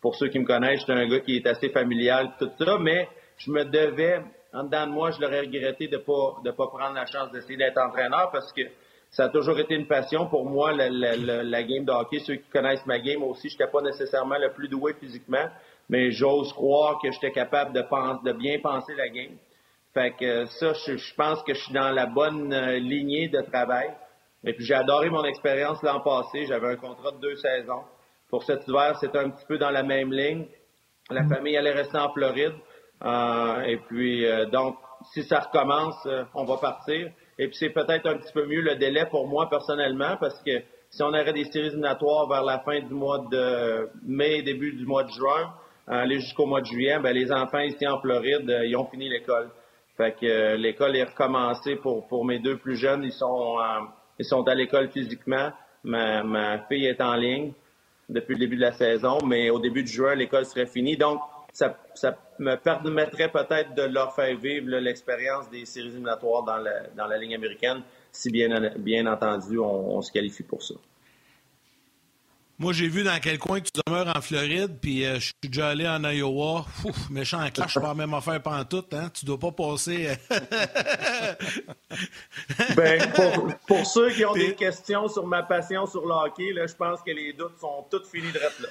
pour ceux qui me connaissent, j'étais un gars qui est assez familial, tout ça, mais je me devais en dedans de moi, je l'aurais regretté de ne pas, de pas prendre la chance d'essayer d'être entraîneur parce que ça a toujours été une passion pour moi, la, la, game de hockey. Ceux qui connaissent ma game aussi, je n'étais pas nécessairement le plus doué physiquement, mais j'ose croire que j'étais capable de, de bien penser la game. Fait que ça, je, pense que je suis dans la bonne euh, lignée de travail. Et puis j'ai adoré mon expérience l'an passé. J'avais un contrat de deux saisons. Pour cet hiver, c'était un petit peu dans la même ligne. La famille allait rester en Floride. Euh, et puis, euh, donc, si ça recommence, euh, on va partir. Et puis, c'est peut-être un petit peu mieux le délai pour moi personnellement, parce que si on aurait des séries éliminatoires vers la fin du mois de mai, début du mois de juin, aller jusqu'au mois de juillet, ben, les enfants ici en Floride, ils ont fini l'école. Fait que l'école est recommencée pour, pour mes deux plus jeunes. Ils sont, ils sont à l'école physiquement. Ma, ma fille est en ligne depuis le début de la saison, mais au début de juin, l'école serait finie. Donc, ça, ça me permettrait peut-être de leur faire vivre l'expérience des séries éliminatoires dans la, dans la ligne américaine, si bien, bien entendu on, se qualifie pour ça. Moi, j'ai vu dans quel coin tu demeures en Floride, puis euh, je suis déjà allé en Iowa. Ouf, méchant clash, pas même affaire pantoute, hein? Tu dois pas passer. Euh, ben, pour, ceux qui ont des questions sur ma passion sur le hockey, là, je pense que les doutes sont tous finis de là.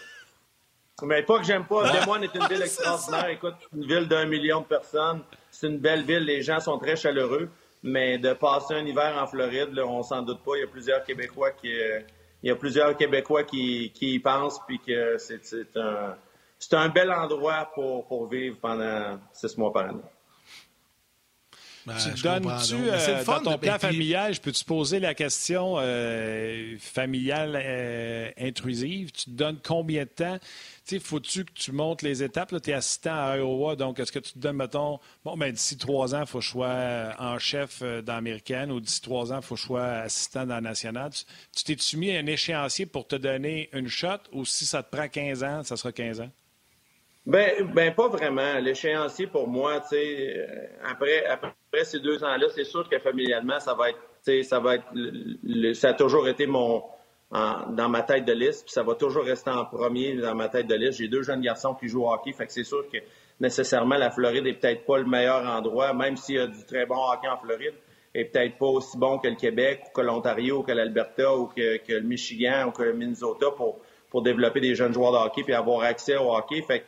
Mais pas que j'aime pas. Des Moines est une ville extraordinaire. Écoute, une ville d'un million de personnes. C'est une belle ville. Les gens sont très chaleureux. Mais de passer un hiver en Floride, là, on s'en doute pas. Il y a plusieurs Québécois qui, euh, il y a plusieurs Québécois qui, qui y pensent, puis que c'est un, c'est un bel endroit pour, pour vivre pendant six mois par année. Ben, tu donnes-tu, euh, dans ton plan familial, je peux-tu poser la question euh, familiale euh, intrusive? Tu te donnes combien de temps? Tu faut-tu que tu montes les étapes? Tu es assistant à Iowa, donc est-ce que tu te donnes, mettons, bon, ben, d'ici trois ans, il faut que je sois en chef dans l'américaine ou d'ici trois ans, il faut que je sois assistant dans la nationale? Tu t'es soumis à un échéancier pour te donner une shot ou si ça te prend 15 ans, ça sera 15 ans? Ben, ben pas vraiment. L'échéancier pour moi, tu sais, euh, après, après ces deux ans-là, c'est sûr que familialement, ça va être, ça va être, ça a toujours été mon, dans ma tête de liste, puis ça va toujours rester en premier dans ma tête de liste. J'ai deux jeunes garçons qui jouent au hockey, fait que c'est sûr que nécessairement la Floride est peut-être pas le meilleur endroit, même s'il y a du très bon hockey en Floride, est peut-être pas aussi bon que le Québec, ou que l'Ontario, ou que l'Alberta, ou que, que, le Michigan, ou que le Minnesota pour, pour développer des jeunes joueurs de hockey puis avoir accès au hockey. Fait que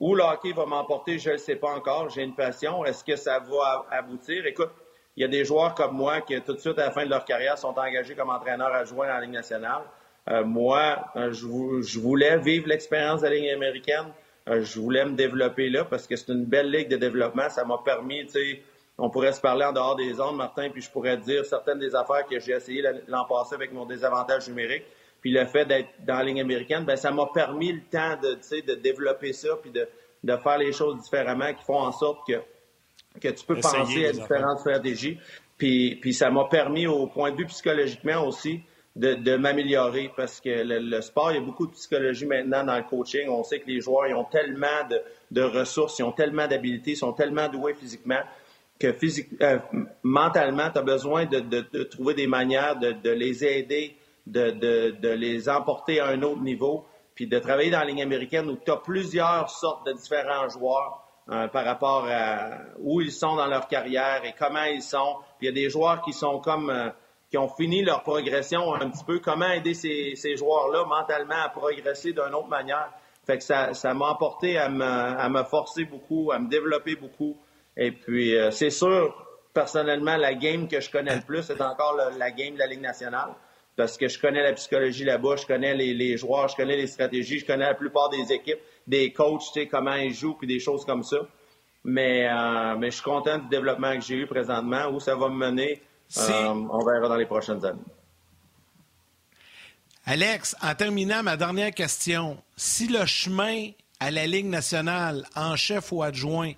où le hockey va m'emporter, je ne sais pas encore. J'ai une passion. Est-ce que ça va aboutir? Écoute, il y a des joueurs comme moi qui, tout de suite, à la fin de leur carrière, sont engagés comme entraîneurs adjoints en Ligue nationale. Euh, moi, euh, je, voulais vivre l'expérience de la Ligue américaine. Euh, je voulais me développer là parce que c'est une belle ligue de développement. Ça m'a permis, tu sais, on pourrait se parler en dehors des ondes, Martin, puis je pourrais dire certaines des affaires que j'ai essayé l'an passé avec mon désavantage numérique. Puis le fait d'être dans la ligne américaine, ben ça m'a permis le temps de, de développer ça, puis de, de faire les choses différemment, qui font en sorte que, que tu peux penser à différentes stratégies. Puis, puis ça m'a permis, au point de vue psychologiquement aussi, de, de m'améliorer parce que le, sport, il y a beaucoup de psychologie maintenant dans le coaching. On sait que les joueurs ils ont tellement de, de ressources, ils ont tellement d'habiletés, ils sont tellement doués physiquement que physique, euh, mentalement, tu as besoin de, de, trouver des manières de, les aider de, de, de, les emporter à un autre niveau, puis de travailler dans la ligne américaine où tu as plusieurs sortes de différents joueurs euh, par rapport à où ils sont dans leur carrière et comment ils sont. Puis il y a des joueurs qui sont comme euh, qui ont fini leur progression un petit peu. Comment aider ces, ces joueurs-là mentalement à progresser d'une autre manière? Fait que ça, ça m'a apporté à me, à me forcer beaucoup, à me développer beaucoup. Et puis, euh, c'est sûr, personnellement, la game que je connais le plus, c'est encore la game de la Ligue nationale. Parce que je connais la psychologie là-bas, je connais les, joueurs, je connais les stratégies, je connais la plupart des équipes, des coachs, tu sais, comment ils jouent, puis des choses comme ça. Mais, euh, mais je suis content du développement que j'ai eu présentement. Où ça va me mener, euh, on verra dans les prochaines années. Alex, en terminant, ma dernière question. Si le chemin à la Ligue nationale, en chef ou adjoint,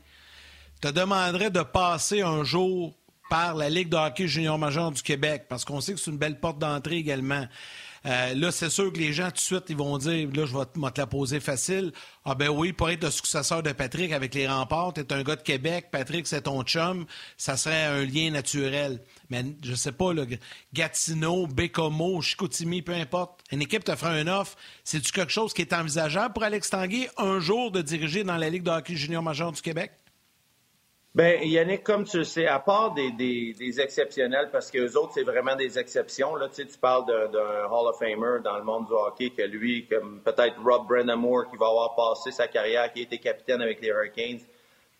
te demanderait de passer un jour par la Ligue de hockey junior majeur du Québec, parce qu'on sait que c'est une belle porte d'entrée également. Euh, là, c'est sûr que les gens, tout de suite, ils vont dire, là, je vais te la poser facile. Ah ben oui, pour être le successeur de Patrick avec les remparts, t'es un gars de Québec, Patrick, c'est ton chum, ça serait un lien naturel. Mais je sais pas, Gatineau, Bécomo, Chicoutimi, peu importe, une équipe te fera un offre. C'est-tu quelque chose qui est envisageable pour Alex Tanguay un jour de diriger dans la Ligue de hockey junior majeur du Québec? Ben, Yannick, comme tu le sais, à part des, des, des exceptionnels, parce que les autres, c'est vraiment des exceptions. Là, tu, sais, tu parles d'un Hall of Famer dans le monde du hockey, que lui, comme peut-être Rob Brennamore, qui va avoir passé sa carrière, qui a été capitaine avec les Hurricanes,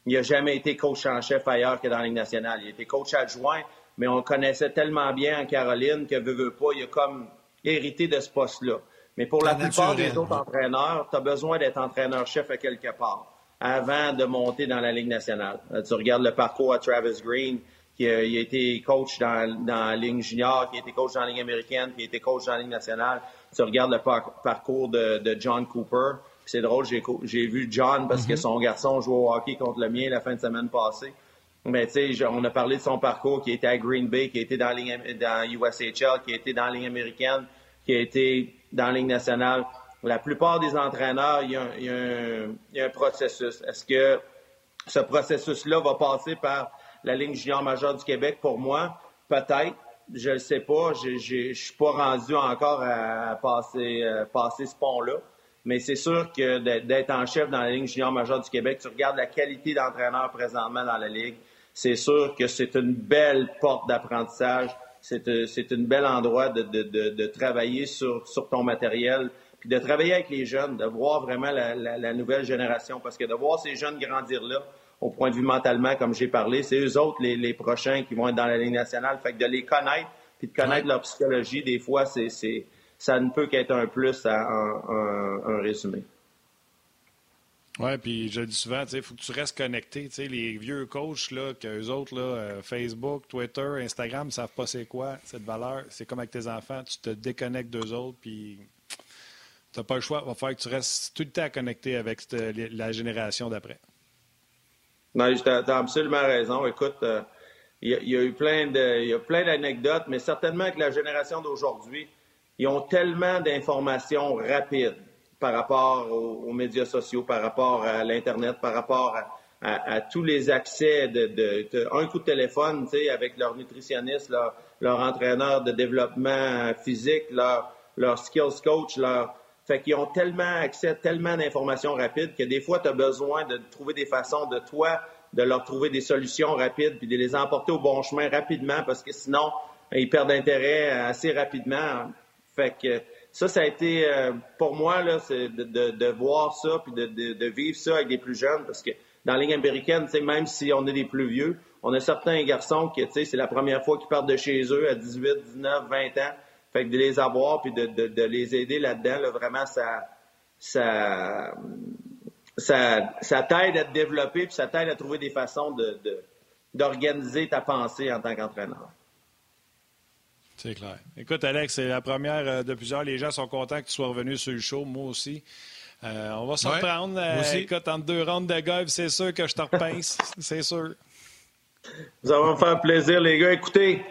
il n'a jamais été coach en chef ailleurs que dans la Ligue nationale. Il a été coach adjoint, mais on le connaissait tellement bien en Caroline que, veut, veut pas, il a comme hérité de ce poste-là. Mais pour la plupart des autres entraîneurs, tu as besoin d'être entraîneur-chef à quelque part avant de monter dans la Ligue nationale. Euh, tu regardes le parcours à Travis Green, qui a, été coach dans, la Ligue junior, qui a été coach dans la Ligue américaine, qui a été coach dans la Ligue nationale. Tu regardes le parcours de, John Cooper. C'est drôle, j'ai vu John parce que mm-hmm. son garçon joue au hockey contre le mien la fin de semaine passée. Mais tu sais, on a parlé de son parcours qui était à Green Bay, qui été dans, la dans USHL, qui été dans la Ligue américaine, qui a été dans la Ligue nationale la plupart des entraîneurs, il y a, un, processus. Est-ce que ce processus-là va passer par la ligne junior majeure du Québec? Pour moi, peut-être. Je ne sais pas. Je ne suis pas rendu encore à passer, euh, passer ce pont-là. Mais c'est sûr que d'être en chef dans la ligne junior majeure du Québec, tu regardes la qualité d'entraîneur présentement dans la ligue, c'est sûr que c'est une belle porte d'apprentissage. C'est euh, un bel endroit de, travailler sur ton matériel, puis de travailler avec les jeunes, de voir vraiment la, nouvelle génération. Parce que de voir ces jeunes grandir là, au point de vue mentalement, comme j'ai parlé, c'est eux autres les, prochains qui vont être dans la Ligue nationale. Fait que de les connaître, puis de connaître leur psychologie, des fois, c'est, ça ne peut qu'être un plus à un, résumé. Oui, puis je le dis souvent, il faut que tu restes connecté. Les vieux coachs, là, qu'eux autres, là, euh, Facebook, Twitter, Instagram, ne savent pas c'est quoi cette valeur. C'est comme avec tes enfants, tu te déconnectes d'eux autres, puis tu n'as pas le choix. Il va falloir que tu restes tout le temps connecté avec la génération d'après. Non, tu as, absolument raison. Écoute, euh, il y, a eu plein de, plein d'anecdotes, mais certainement que la génération d'aujourd'hui, ils ont tellement d'informations rapides par rapport aux, médias sociaux, par rapport à l'Internet, par rapport à, tous les accès de, un coup de téléphone, tu sais, avec leur nutritionniste, leur, leur entraîneur de développement physique, leur, leur skills coach, leur, fait qu'ils ont tellement accès à tellement d'informations rapides que des fois, tu as besoin de trouver des façons de toi, de leur trouver des solutions rapides, puis de les emporter au bon chemin rapidement, parce que sinon, ils perdent intérêt assez rapidement. Fait que ça, ça a été euh, pour moi là, c'est de, voir ça, puis de, vivre ça avec des plus jeunes, parce que dans la ligne américaine, même si on est des plus vieux, on a certains garçons qui, c'est la première fois qu'ils partent de chez eux à 18, 19, 20 ans. Fait que de les avoir puis de, de, de les aider là-dedans, vraiment, ça, ça, ça, ça t'aide à te développer puis ça t'aide à trouver des façons de, d'organiser ta pensée en tant qu'entraîneur. C'est clair. Écoute, Alex, c'est la première euh, de plusieurs. Les gens sont contents que tu sois revenu sur le show, moi aussi. Euh, on va se reprendre. Euh, écoute, entre deux rondes de golf, c'est sûr que je te repince. c'est sûr. Vous allez me faire plaisir, les gars. Écoutez,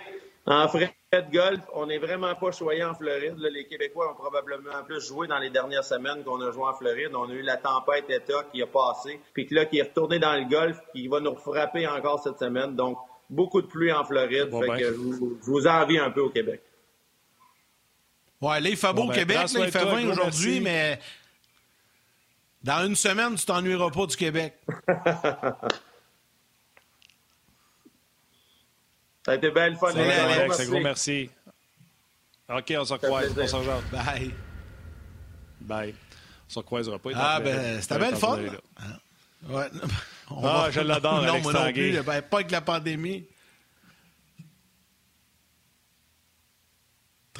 en frais de golf, on n'est vraiment pas choyé en Floride. les Québécois ont probablement plus joué dans les dernières semaines qu'on a joué en Floride. On a eu la tempête ETA qui a passé, puis que là, qui est retourné dans le golf, qui va nous frapper encore cette semaine. Donc, beaucoup de pluie en Floride. fait que je, vous, envie un peu au Québec. Ouais, là, il fait beau au ben, Québec. il fait 20 aujourd'hui, mais dans une semaine, tu t'ennuieras pas du Québec. Ça a été belle fun. Salut, Alex. Un gros merci. OK, on se croise. On se rejoint. Bye. Bye. On se croisera pas. Ah, ben, c'était belle fun. Ouais. ah, je l'adore, Non, moi non plus. Ben, pas avec la pandémie.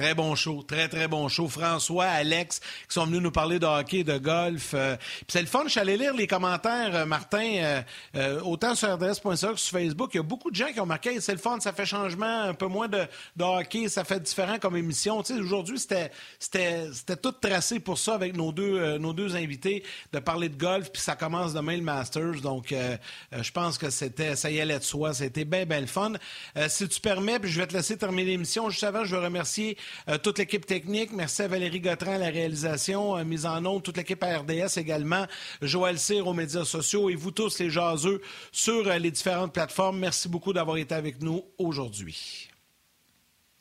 Très bon show, très, très bon show. François, Alex, qui sont venus nous parler de hockey, de golf. Euh, c'est le fun, je suis allé lire les commentaires, euh, Martin, euh, autant sur RDS.ca que sur Facebook. Il y a beaucoup de gens qui ont marqué, c'est le fun, ça fait changement, un peu moins de, hockey, ça fait différent comme émission. Tu sais, aujourd'hui, c'était, c'était, c'était tout tracé pour ça avec nos deux, nos deux invités, de parler de golf, puis ça commence demain le Masters. Donc, je pense que c'était, ça y allait de soi. C'était bien, bien le fun. si tu permets, puis je vais te laisser terminer l'émission. Juste avant, je veux remercier euh, toute l'équipe technique. Merci à Valérie Gautran à la réalisation, euh, mise en onde, toute l'équipe à RDS également, Joël Cyr aux médias sociaux et vous tous les jaseux sur euh, les différentes plateformes. Merci beaucoup d'avoir été avec nous aujourd'hui.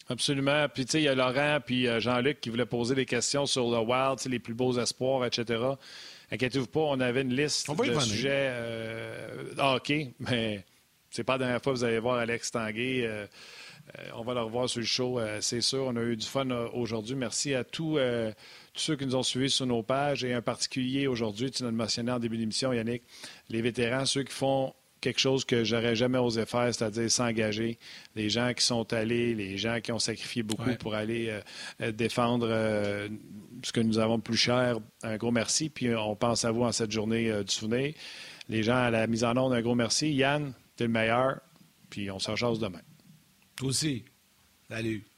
Absolument. Puis, tu sais, il y a Laurent puis Jean-Luc qui voulaient poser des questions sur le Wild, les plus beaux espoirs, etc. Inquiétez-vous pas, on avait une liste de sujets OK, mais c'est pas la dernière fois que vous allez voir Alex Tanguay. Euh, on va le revoir sur le show, euh, c'est sûr. On a eu du fun euh, aujourd'hui. Merci à tous, ceux qui nous ont suivis sur nos pages et en particulier aujourd'hui, tu l'as mentionné en début d'émission, Yannick, les vétérans, ceux qui font quelque chose que j'aurais jamais osé faire, c'est-à-dire s'engager. Les gens qui sont allés, les gens qui ont sacrifié beaucoup pour aller défendre ce que nous avons de plus cher. Un gros merci. Puis on pense à vous en cette journée du souvenir. Les gens à la mise en ordre, un gros merci. Yann, tu es le meilleur. Puis on se rechasse demain. Aussi. Salut.